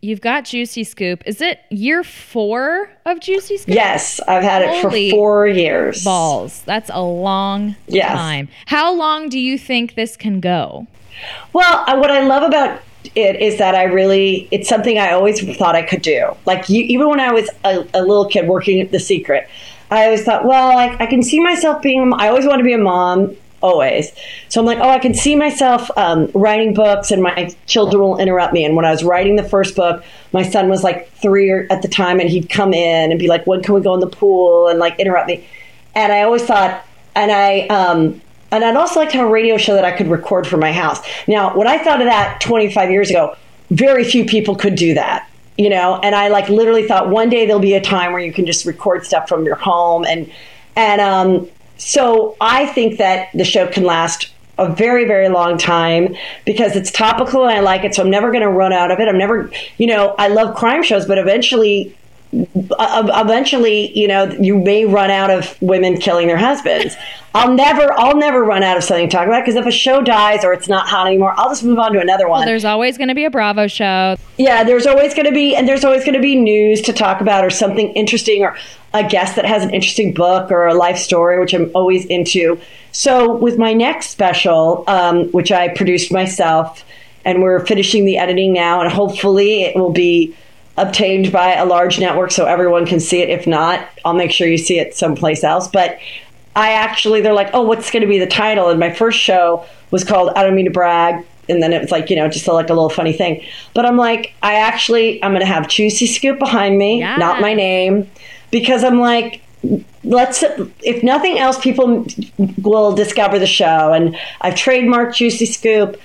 You've got Juicy Scoop. Is it year four of Juicy Scoop? Yes, I've had Holy it for four years. Balls. That's a long Yes. time. How long do you think this can go? Well, what I love about it is that I really, it's something I always thought I could do. Like, you, even when I was a, a little kid working at The Secret, I always thought, well, I, I can see myself being, I always wanted to be a mom, always. So I'm like, oh, I can see myself um, writing books and my children will interrupt me. And when I was writing the first book, my son was like three at the time and he'd come in and be like, when can we go in the pool and like interrupt me. And I always thought, and I, um, and I'd also like to have a radio show that I could record from my house. Now, when I thought of that 25 years ago, very few people could do that, you know. And I like literally thought one day there'll be a time where you can just record stuff from your home, and and um, so I think that the show can last a very very long time because it's topical and I like it. So I'm never going to run out of it. I'm never, you know, I love crime shows, but eventually eventually, you know, you may run out of women killing their husbands. I'll never, I'll never run out of something to talk about because if a show dies or it's not hot anymore, I'll just move on to another one. There's always going to be a Bravo show. yeah, there's always going to be, and there's always going to be news to talk about or something interesting or a guest that has an interesting book or a life story, which I'm always into. So with my next special, um, which I produced myself, and we're finishing the editing now, and hopefully it will be obtained by a large network so everyone can see it. If not, I'll make sure you see it someplace else. But I actually, they're like, oh, what's going to be the title? And my first show was called I Don't Mean to Brag. And then it was like, you know, just like a little funny thing. But I'm like, I actually, I'm going to have Juicy Scoop behind me, not my name, because I'm like, let's, if nothing else, people will discover the show. And I've trademarked Juicy Scoop.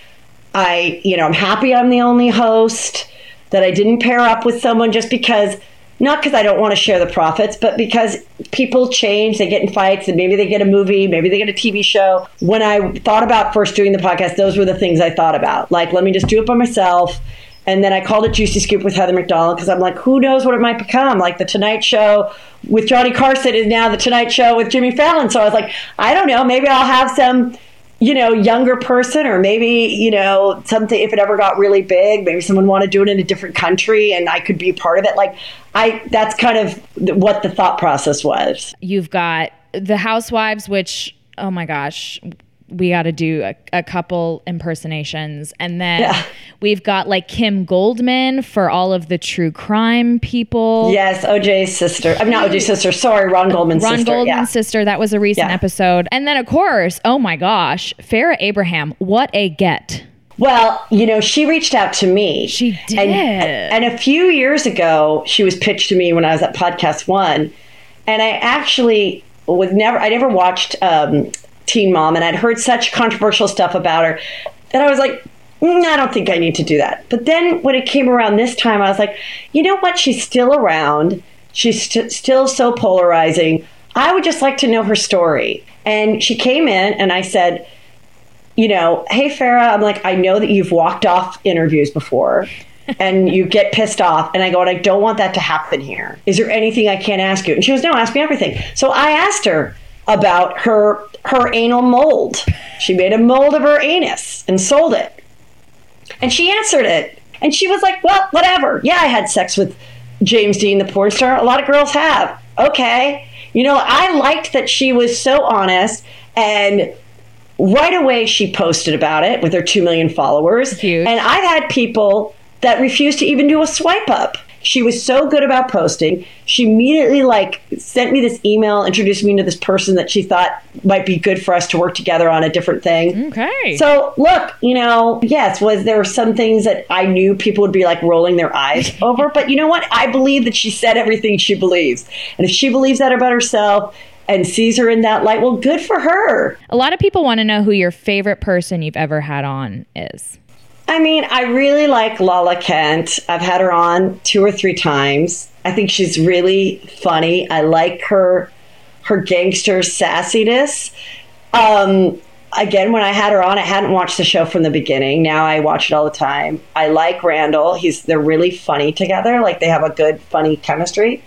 I, you know, I'm happy I'm the only host, that I didn't pair up with someone just because, not because I don't want to share the profits, but because people change, they get in fights, and maybe they get a movie, maybe they get a TV show. When I thought about first doing the podcast, those were the things I thought about. Like, let me just do it by myself. And then I called it Juicy Scoop with Heather McDonald because I'm like, who knows what it might become? Like the Tonight Show with Johnny Carson is now the Tonight Show with Jimmy Fallon. So I was like, I don't know, maybe I'll have some you know, younger person, or maybe, you know, something, if it ever got really big, maybe someone wanted to do it in a different country and I could be part of it. Like, I, that's kind of what the thought process was. You've got the Housewives, which, oh my gosh, we got to do a, a couple impersonations. And then Yeah. we've got like Kim Goldman for all of the true crime people. Yes, OJ's sister. I'm not OJ's sister. Sorry, Ron Goldman's Ron sister. Goldman's yeah. sister. That was a recent Yeah. episode. And then, of course, oh my gosh, Farrah Abraham. What a get. Well, you know, she reached out to me. She did. And, and a few years ago, she was pitched to me when I was at Podcast One, and I actually was never. I never watched um, Teen Mom, and I'd heard such controversial stuff about her that I was like. "Mm, I don't think I need to do that. But then when it came around this time, I was like, you know what? She's still around. She's st- still so polarizing. I would just like to know her story. And she came in, and I said, you know, hey Farrah, I'm like, I know that you've walked off interviews before and you get pissed off. And I go, and I don't want that to happen here. Is there anything I can't ask you? And she goes, no, ask me everything. So I asked her about her her anal mold. She made a mold of her anus and sold it. And she answered it. And she was like, well, whatever. Yeah, I had sex with James Deen, the porn star. A lot of girls have. Okay. You know, I liked that she was so honest and right away she posted about it with her 2 million followers Huge. and i've had people that refuse to even do a swipe up She was so good about posting. She immediately like sent me this email, introduced me to this person that she thought might be good for us to work together on a different thing. Okay. So look, you know, yes, was there some things that I knew people would be like rolling their eyes over, but you know what? I believe that she said everything she believes, and if she believes that about herself and sees her in that light, well, good for her. A lot of people want to know who your favorite person you've ever had on is. I mean, I really like Lala Kent. I've had her on two or three times. I think she's really funny. I like her her gangster sassiness. Um, again, when I had her on, I hadn't watched the show from the beginning. Now I watch it all the time. I like Randall. He's they're really funny together. Like they have a good funny chemistry.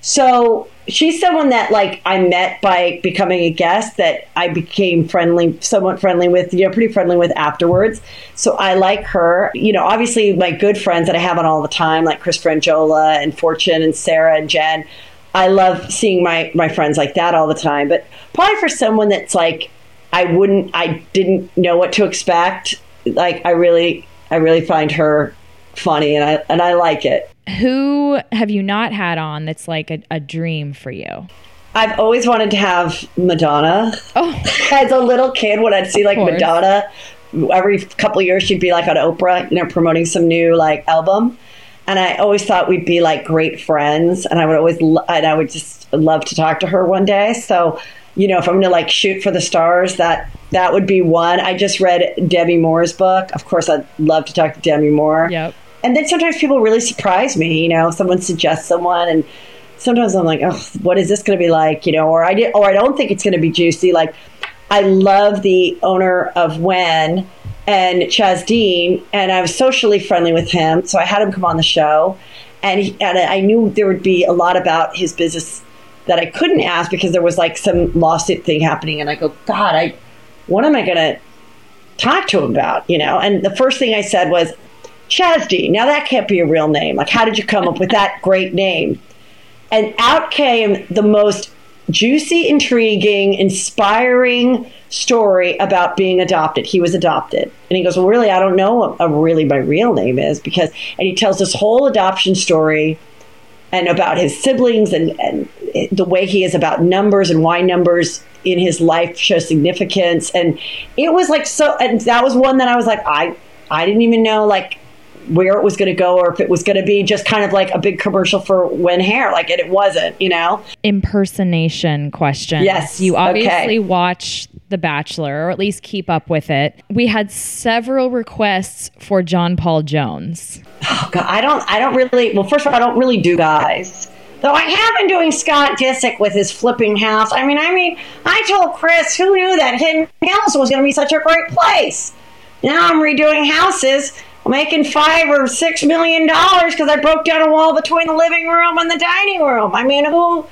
So she's someone that like I met by becoming a guest that I became friendly, somewhat friendly with, you know, pretty friendly with afterwards. So I like her. You know, obviously my good friends that I have on all the time, like Chris Franjola and Fortune and Sarah and Jen. I love seeing my my friends like that all the time. But probably for someone that's like I wouldn't I didn't know what to expect. Like I really I really find her funny and I and I like it. Who have you not had on that's like a, a dream for you? I've always wanted to have Madonna. Oh, As a little kid, when I'd see like. Madonna, every couple of years she'd be like on Oprah, you know, promoting some new like album. And I always thought we'd be like great friends, and I would always, lo- and I would just love to talk to her one day. So, you know, if I'm gonna like shoot for the stars, that that would be one. I just read Demi Moore's book. Of course, I'd love to talk to Demi Moore. yep. And then sometimes people really surprise me. You know, someone suggests someone, and sometimes I'm like, oh, what is this going to be like? You know, or I did, or I don't think it's going to be juicy. Like, I love the owner of WEN and Chaz Dean, and I was socially friendly with him, so I had him come on the show, and he, and I knew there would be a lot about his business that I couldn't ask because there was like some lawsuit thing happening, and I go, God, I, what am I going to talk to him about? You know, and the first thing I said was. Chaz Dean. Now that can't be a real name. Like, how did you come up with that great name? And out came the most juicy, intriguing, inspiring story about being adopted. He was adopted. And he goes, Well, really, I don't know what a really my real name is because, and he tells this whole adoption story and about his siblings and, and the way he is about numbers and why numbers in his life show significance. And it was like so, and that was one that I was like, I, I didn't even know like where it was going to go or if it was going to be just kind of like a big commercial for WEN hair like it, it wasn't you know Impersonation question. Yes, You obviously okay. watch The Bachelor, or at least keep up with it. We had several requests for John Paul Jones. oh God, i don't i don't really well first of all i don't really do guys though i have been doing scott disick with his flipping house i mean i mean i told chris who knew that hidden hills was going to be such a great place now i'm redoing houses making five or six million dollars because I broke down a wall between the living room and the dining room. I mean, who?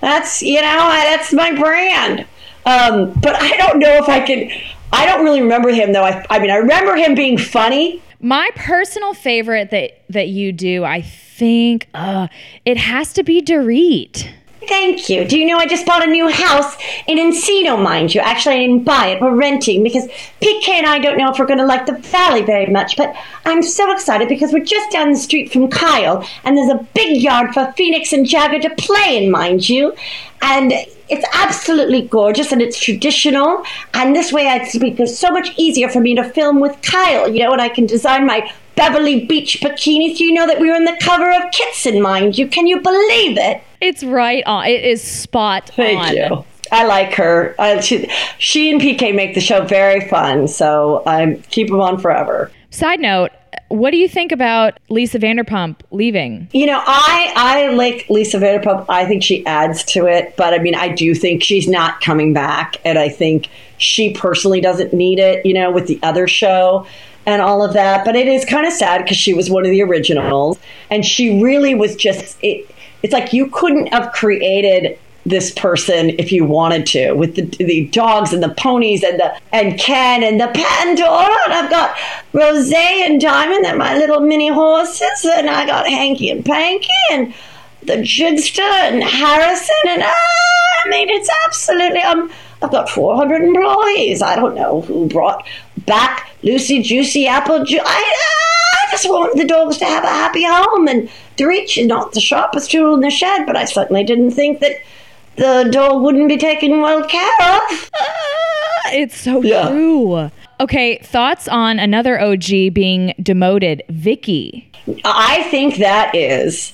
That's you know, that's my brand. Um, but I don't know if I can. I don't really remember him though. I, I mean, I remember him being funny. My personal favorite that that you do, I think, uh, it has to be Dorit. Thank you. Do you know I just bought a new house in Encino, mind you? Actually, I didn't buy it. We're renting because PK and I don't know if we're going to like the valley very much. But I'm so excited because we're just down the street from Kyle, and there's a big yard for Phoenix and Jagger to play in, mind you. And it's absolutely gorgeous and it's traditional. And this way, i it's it's so much easier for me to film with Kyle, you know, and I can design my Beverly Beach bikinis. Do You know that we were in the cover of Kitson, mind you. Can you believe it? It's right on. It is spot Thank on. you. I like her. Uh, she, she and PK make the show very fun, so I keep them on forever. Side note, what do you think about Lisa Vanderpump leaving? You know, I I like Lisa Vanderpump. I think she adds to it, but I mean, I do think she's not coming back, and I think she personally doesn't need it. You know, with the other show and all of that. But it is kind of sad because she was one of the originals, and she really was just it. It's like you couldn't have created this person if you wanted to with the, the dogs and the ponies and the and Ken and the Pandora and I've got Rose and Diamond they're my little mini horses and I got Hanky and Panky and the Jigster and Harrison and ah, I mean it's absolutely um I've got 400 employees I don't know who brought back Lucy Juicy Apple Ju- I, I just want the dogs to have a happy home and the reach is not the sharpest tool in the shed, but I certainly didn't think that the dog wouldn't be taken well care of. Ah, it's so Yeah. true. Okay, thoughts on another OG being demoted, Vicki. I think that is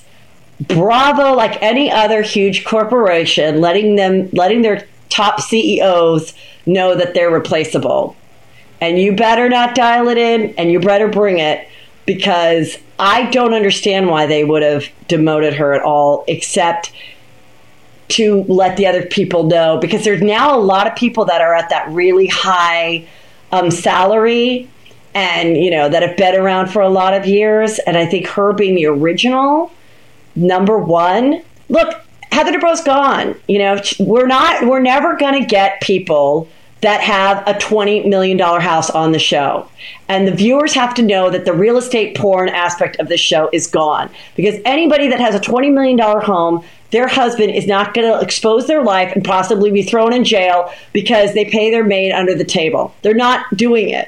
bravo like any other huge corporation letting them letting their top CEOs know that they're replaceable. And you better not dial it in and you better bring it because I don't understand why they would have demoted her at all except to let the other people know because there's now a lot of people that are at that really high um, salary and you know that have been around for a lot of years and i think her being the original number one look heather dubrow's gone you know we're not we're never going to get people that have a $20 million house on the show. And the viewers have to know that the real estate porn aspect of the show is gone. Because anybody that has a $20 million home, their husband is not going to expose their life and possibly be thrown in jail because they pay their maid under the table. They're not doing it.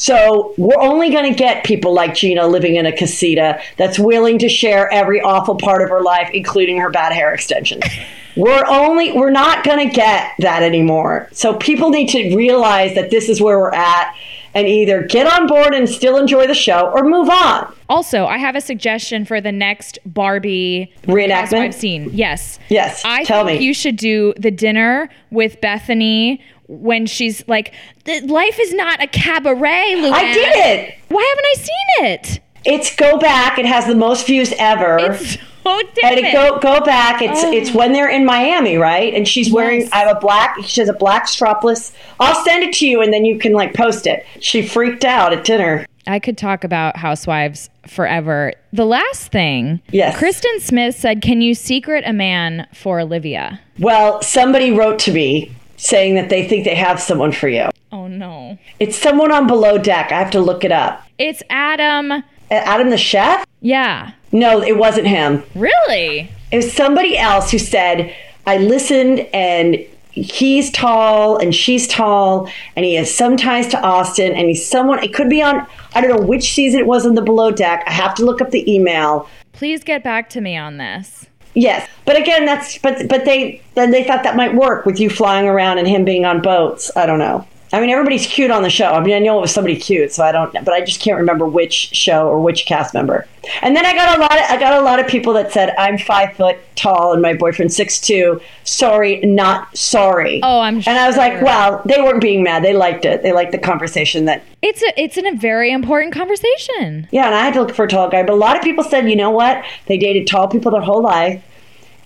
So we're only going to get people like Gina living in a casita that's willing to share every awful part of her life, including her bad hair extensions. we're only we're not going to get that anymore. So people need to realize that this is where we're at and either get on board and still enjoy the show or move on. Also, I have a suggestion for the next Barbie Reenactment? Housewives scene. Yes. Yes, I tell think me. you should do the dinner with Bethany when she's like, life is not a cabaret, Luann. I did it. Why haven't I seen it? It's go back. It has the most views ever. It's so and different. it go go back. It's Oh. it's when they're in Miami, right? And she's wearing. Yes. I have a black. She has a black strapless. I'll send it to you, and then you can like post it. She freaked out at dinner. I could talk about housewives forever. The last thing, Yes. Kristen Smith said, "Can you secret a man for Olivia?" Well, somebody wrote to me saying that they think they have someone for you. Oh no. It's someone on below deck. I have to look it up. It's Adam. Adam the chef? Yeah. No, it wasn't him. Really? It was somebody else who said, I listened and he's tall and she's tall and he has some ties to Austin and he's someone, it could be on, I don't know which season it was on the below deck. I have to look up the email. Please get back to me on this. Yes, but again, that's but but they then they thought that might work with you flying around and him being on boats. I don't know. I mean, everybody's cute on the show. I mean, I know it was somebody cute, so I don't. But I just can't remember which show or which cast member. And then I got a lot. Of, I got a lot of people that said I'm five foot tall and my boyfriend's six two. Sorry, not sorry. Oh, I'm And I was like, sure. well, they weren't being mad. They liked it. They liked the conversation that It's a it's in a very important conversation. yeah, and I had to look for a tall guy. But a lot of people said, you know what? They dated tall people their whole life.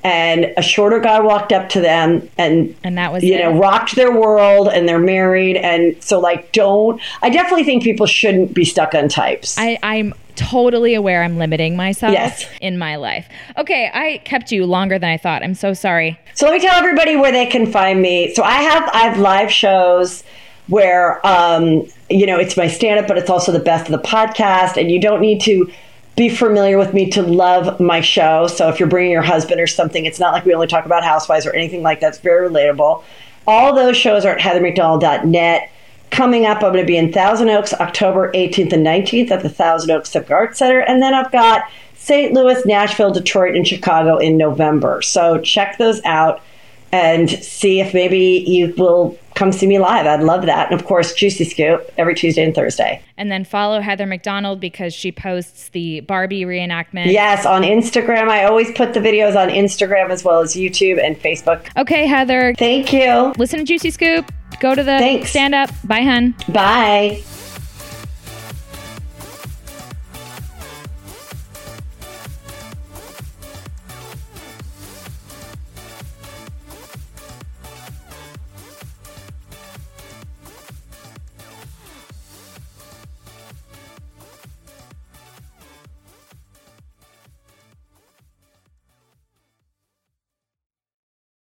And a shorter guy walked up to them and, And that was you it. know, rocked their world and they're married. And so, like, don't, I definitely think people shouldn't be stuck on types. I, I'm totally aware I'm limiting myself Yes. in my life. Okay, I kept you longer than I thought. I'm so sorry. So let me tell everybody where they can find me. So I have I have live shows where um, you know it's my stand up, but it's also the best of the podcast, and you don't need to be familiar with me to love my show. So if you're bringing your husband or something, it's not like we only talk about housewives or anything like that. It's very relatable. All those shows are at heathermcdonald.net. Coming up, I'm going to be in Thousand Oaks October 18th and 19th at the Thousand Oaks Civic Arts Center. And then I've got St. Louis, Nashville, Detroit, and Chicago in November. So check those out and see if maybe you will come see me live. I'd love that. And of course, Juicy Scoop every Tuesday and Thursday. And then follow Heather McDonald because she posts the Barbie reenactment. Yes, on Instagram. I always put the videos on Instagram as well as YouTube and Facebook. Okay, Heather. Thank you. Listen to Juicy Scoop. Go to the Thanks. stand up. Bye, hun. Bye.